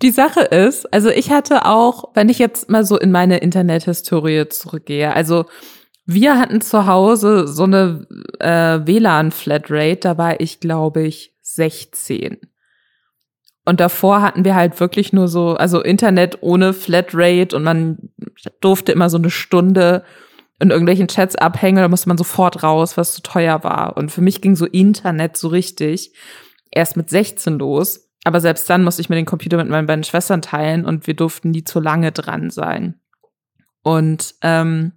Die Sache ist, also ich hatte auch, wenn ich jetzt mal so in meine Internethistorie zurückgehe, also wir hatten zu Hause so eine äh, WLAN-Flatrate, da war ich, glaube ich, 16. Und davor hatten wir halt wirklich nur so, also Internet ohne Flatrate und man durfte immer so eine Stunde in irgendwelchen Chats abhängen, da musste man sofort raus, was zu teuer war. Und für mich ging so Internet so richtig erst mit 16 los. Aber selbst dann musste ich mir den Computer mit meinen beiden Schwestern teilen und wir durften nie zu lange dran sein. Und ähm,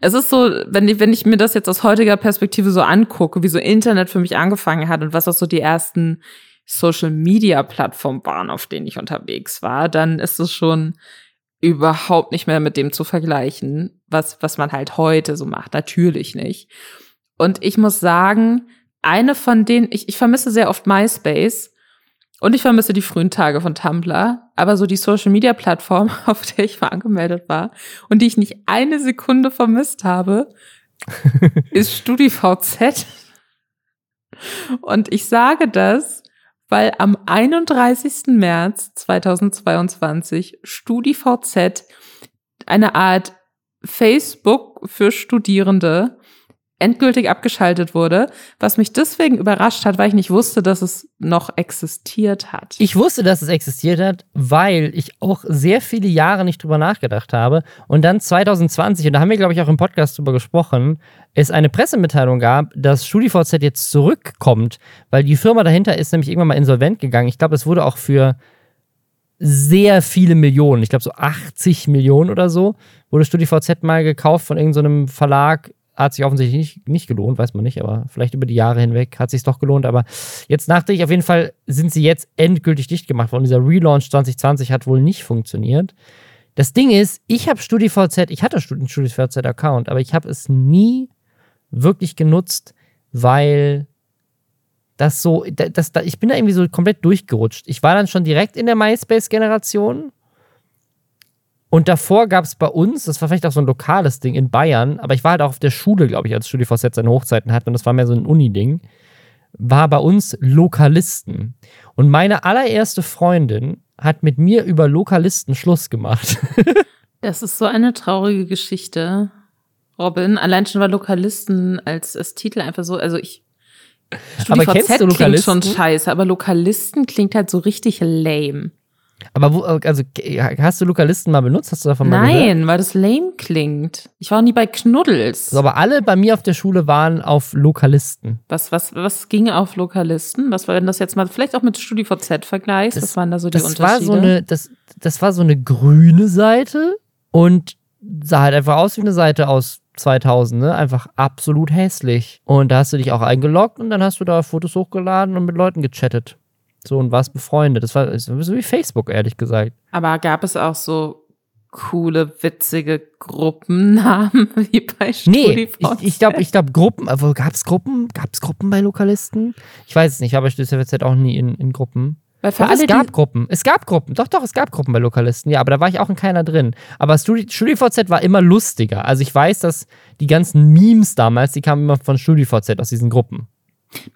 es ist so, wenn ich, wenn ich mir das jetzt aus heutiger Perspektive so angucke, wie so Internet für mich angefangen hat und was auch so die ersten Social-Media-Plattformen waren, auf denen ich unterwegs war, dann ist es schon überhaupt nicht mehr mit dem zu vergleichen, was, was man halt heute so macht. Natürlich nicht. Und ich muss sagen, eine von denen, ich, ich vermisse sehr oft MySpace und ich vermisse die frühen Tage von Tumblr, aber so die Social Media Plattform, auf der ich mal angemeldet war und die ich nicht eine Sekunde vermisst habe, ist StudiVZ. Und ich sage das, weil am 31. März 2022 StudiVZ eine Art Facebook für Studierende endgültig abgeschaltet wurde, was mich deswegen überrascht hat, weil ich nicht wusste, dass es noch existiert hat. Ich wusste, dass es existiert hat, weil ich auch sehr viele Jahre nicht drüber nachgedacht habe. Und dann 2020, und da haben wir, glaube ich, auch im Podcast drüber gesprochen, es eine Pressemitteilung gab, dass StudiVZ jetzt zurückkommt, weil die Firma dahinter ist nämlich irgendwann mal insolvent gegangen. Ich glaube, es wurde auch für sehr viele Millionen, ich glaube so 80 Millionen oder so, wurde StudiVZ mal gekauft von irgendeinem so Verlag hat sich offensichtlich nicht, nicht gelohnt, weiß man nicht, aber vielleicht über die Jahre hinweg hat sich doch gelohnt. Aber jetzt nachträglich, auf jeden Fall sind sie jetzt endgültig dicht gemacht worden. Dieser Relaunch 2020 hat wohl nicht funktioniert. Das Ding ist, ich habe StudiVZ, ich hatte einen StudiVZ-Account, aber ich habe es nie wirklich genutzt, weil das so, das, das, ich bin da irgendwie so komplett durchgerutscht. Ich war dann schon direkt in der MySpace-Generation und davor gab es bei uns, das war vielleicht auch so ein lokales Ding in Bayern, aber ich war halt auch auf der Schule, glaube ich, als StudiVZ seine Hochzeiten hatte und das war mehr so ein Uni-Ding, war bei uns Lokalisten. Und meine allererste Freundin hat mit mir über Lokalisten Schluss gemacht. das ist so eine traurige Geschichte, Robin. Allein schon war Lokalisten als, als Titel einfach so, also ich StudiVZ aber kennst du Lokalisten? klingt schon scheiße, aber Lokalisten klingt halt so richtig lame. Aber wo, also hast du Lokalisten mal benutzt? Hast du davon Nein, mal gehört? Nein, weil das lame klingt. Ich war nie bei Knuddels. So, aber alle bei mir auf der Schule waren auf Lokalisten. Was, was, was ging auf Lokalisten? Was war denn das jetzt mal, vielleicht auch mit StudiVZ vergleichst? was waren da so die das Unterschiede? War so eine, das, das war so eine grüne Seite und sah halt einfach aus wie eine Seite aus 2000, ne? Einfach absolut hässlich. Und da hast du dich auch eingeloggt und dann hast du da Fotos hochgeladen und mit Leuten gechattet. So und warst befreundet. Das war so wie Facebook, ehrlich gesagt. Aber gab es auch so coole, witzige Gruppennamen wie bei StudiVZ? Nee, ich, ich glaube, ich glaub, Gruppen, aber gab es Gruppen? Gab es Gruppen bei Lokalisten? Ich weiß es nicht, aber StudiVZ auch nie in, in Gruppen. Weil für alle, es gab Gruppen. Es gab Gruppen. Doch, doch, es gab Gruppen bei Lokalisten. Ja, aber da war ich auch in keiner drin. Aber Studi StudiVZ war immer lustiger. Also ich weiß, dass die ganzen Memes damals, die kamen immer von StudiVZ aus diesen Gruppen.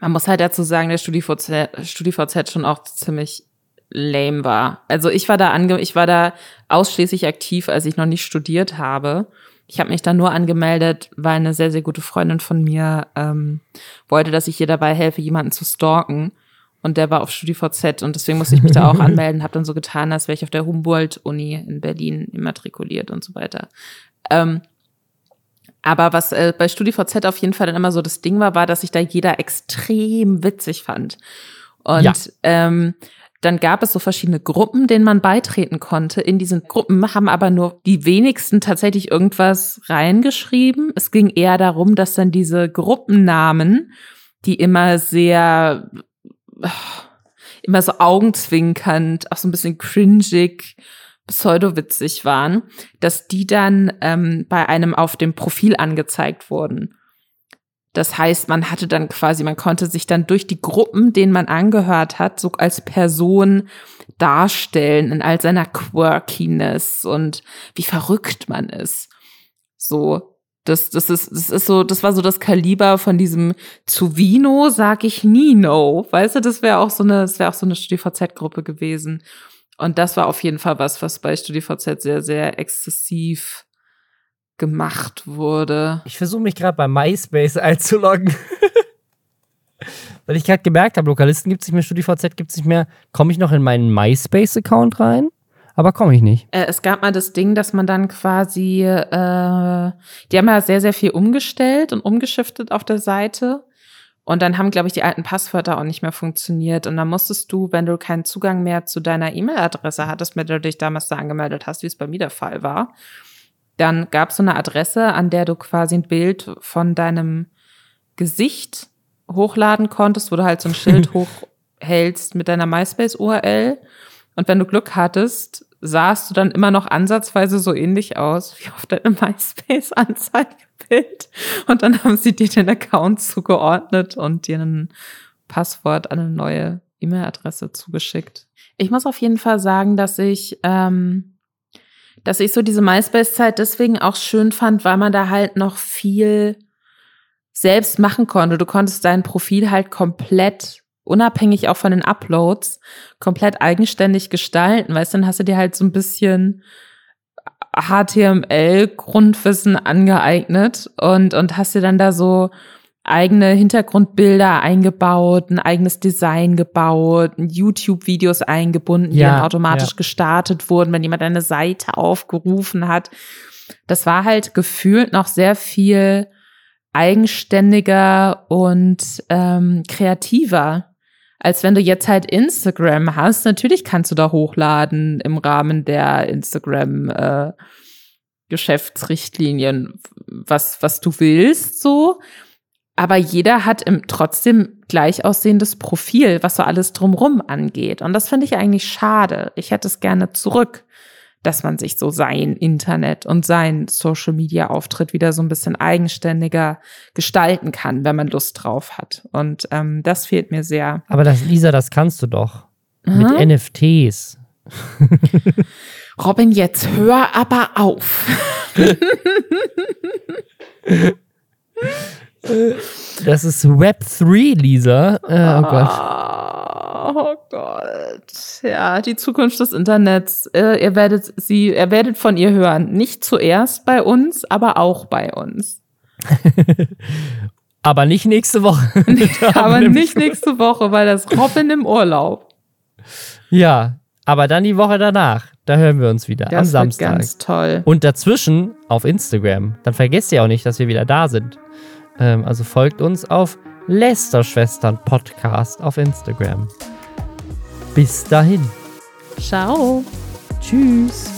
Man muss halt dazu sagen, der StudiVZ, StudiVZ schon auch ziemlich lame war. Also ich war da ange ich war da ausschließlich aktiv, als ich noch nicht studiert habe. Ich habe mich da nur angemeldet, weil eine sehr, sehr gute Freundin von mir ähm, wollte, dass ich ihr dabei helfe, jemanden zu stalken. Und der war auf StudiVZ und deswegen musste ich mich da auch anmelden, habe dann so getan, als wäre ich auf der Humboldt-Uni in Berlin immatrikuliert und so weiter. Ähm, aber was äh, bei StudiVZ auf jeden Fall dann immer so das Ding war, war, dass sich da jeder extrem witzig fand. Und ja. ähm, dann gab es so verschiedene Gruppen, denen man beitreten konnte. In diesen Gruppen haben aber nur die wenigsten tatsächlich irgendwas reingeschrieben. Es ging eher darum, dass dann diese Gruppennamen, die immer sehr, immer so augenzwinkernd, auch so ein bisschen cringig, pseudowitzig waren, dass die dann ähm, bei einem auf dem Profil angezeigt wurden. Das heißt, man hatte dann quasi, man konnte sich dann durch die Gruppen, denen man angehört hat, so als Person darstellen in all seiner Quirkiness und wie verrückt man ist. So, das, das ist, das ist so, das war so das Kaliber von diesem zu Vino sag ich nie no. Weißt du, das wäre auch so eine, das wäre auch so eine StudiVZ-Gruppe gewesen. Und das war auf jeden Fall was, was bei StudiVZ sehr, sehr exzessiv gemacht wurde. Ich versuche mich gerade bei MySpace einzuloggen. Weil ich gerade gemerkt habe, Lokalisten gibt es nicht mehr, StudiVZ gibt es nicht mehr. Komme ich noch in meinen MySpace-Account rein? Aber komme ich nicht. Äh, es gab mal das Ding, dass man dann quasi, äh, die haben ja sehr, sehr viel umgestellt und umgeschiftet auf der Seite. Und dann haben, glaube ich, die alten Passwörter auch nicht mehr funktioniert. Und dann musstest du, wenn du keinen Zugang mehr zu deiner E-Mail-Adresse hattest, mit der du dich damals da angemeldet hast, wie es bei mir der Fall war, dann gab es so eine Adresse, an der du quasi ein Bild von deinem Gesicht hochladen konntest, wo du halt so ein Schild hoch hältst mit deiner MySpace-URL. Und wenn du Glück hattest, sahst du dann immer noch ansatzweise so ähnlich aus wie auf deinem MySpace-Anzeigebild. Und dann haben sie dir den Account zugeordnet und dir ein Passwort an eine neue E-Mail-Adresse zugeschickt. Ich muss auf jeden Fall sagen, dass ich, ähm, dass ich so diese MySpace-Zeit deswegen auch schön fand, weil man da halt noch viel selbst machen konnte. Du konntest dein Profil halt komplett unabhängig auch von den Uploads komplett eigenständig gestalten, weißt du, dann hast du dir halt so ein bisschen HTML-Grundwissen angeeignet und, und hast dir dann da so eigene Hintergrundbilder eingebaut, ein eigenes Design gebaut, YouTube-Videos eingebunden, die dann automatisch ja. gestartet wurden, wenn jemand eine Seite aufgerufen hat. Das war halt gefühlt noch sehr viel eigenständiger und ähm, kreativer als wenn du jetzt halt Instagram hast. Natürlich kannst du da hochladen im Rahmen der Instagram äh, Geschäftsrichtlinien, was, was du willst, so. Aber jeder hat im, trotzdem gleich aussehendes Profil, was so alles drumrum angeht. Und das finde ich eigentlich schade. Ich hätte es gerne zurück dass man sich so sein Internet und sein Social Media Auftritt wieder so ein bisschen eigenständiger gestalten kann, wenn man Lust drauf hat. Und ähm, das fehlt mir sehr. Aber das, Lisa, das kannst du doch. Mhm. Mit NFTs. Robin, jetzt hör aber auf. das ist Web 3, Lisa. Oh, oh Gott. Oh Gott. Ja, die Zukunft des Internets. Äh, ihr werdet sie, ihr werdet von ihr hören. Nicht zuerst bei uns, aber auch bei uns. aber nicht nächste Woche. aber nicht nächste Woche, weil das Robin im Urlaub. Ja, aber dann die Woche danach. Da hören wir uns wieder das am Samstag. Ganz toll. Und dazwischen auf Instagram. Dann vergesst ihr auch nicht, dass wir wieder da sind. Ähm, also folgt uns auf Lästerschwestern Podcast auf Instagram. Bis dahin. Ciao. Tschüss.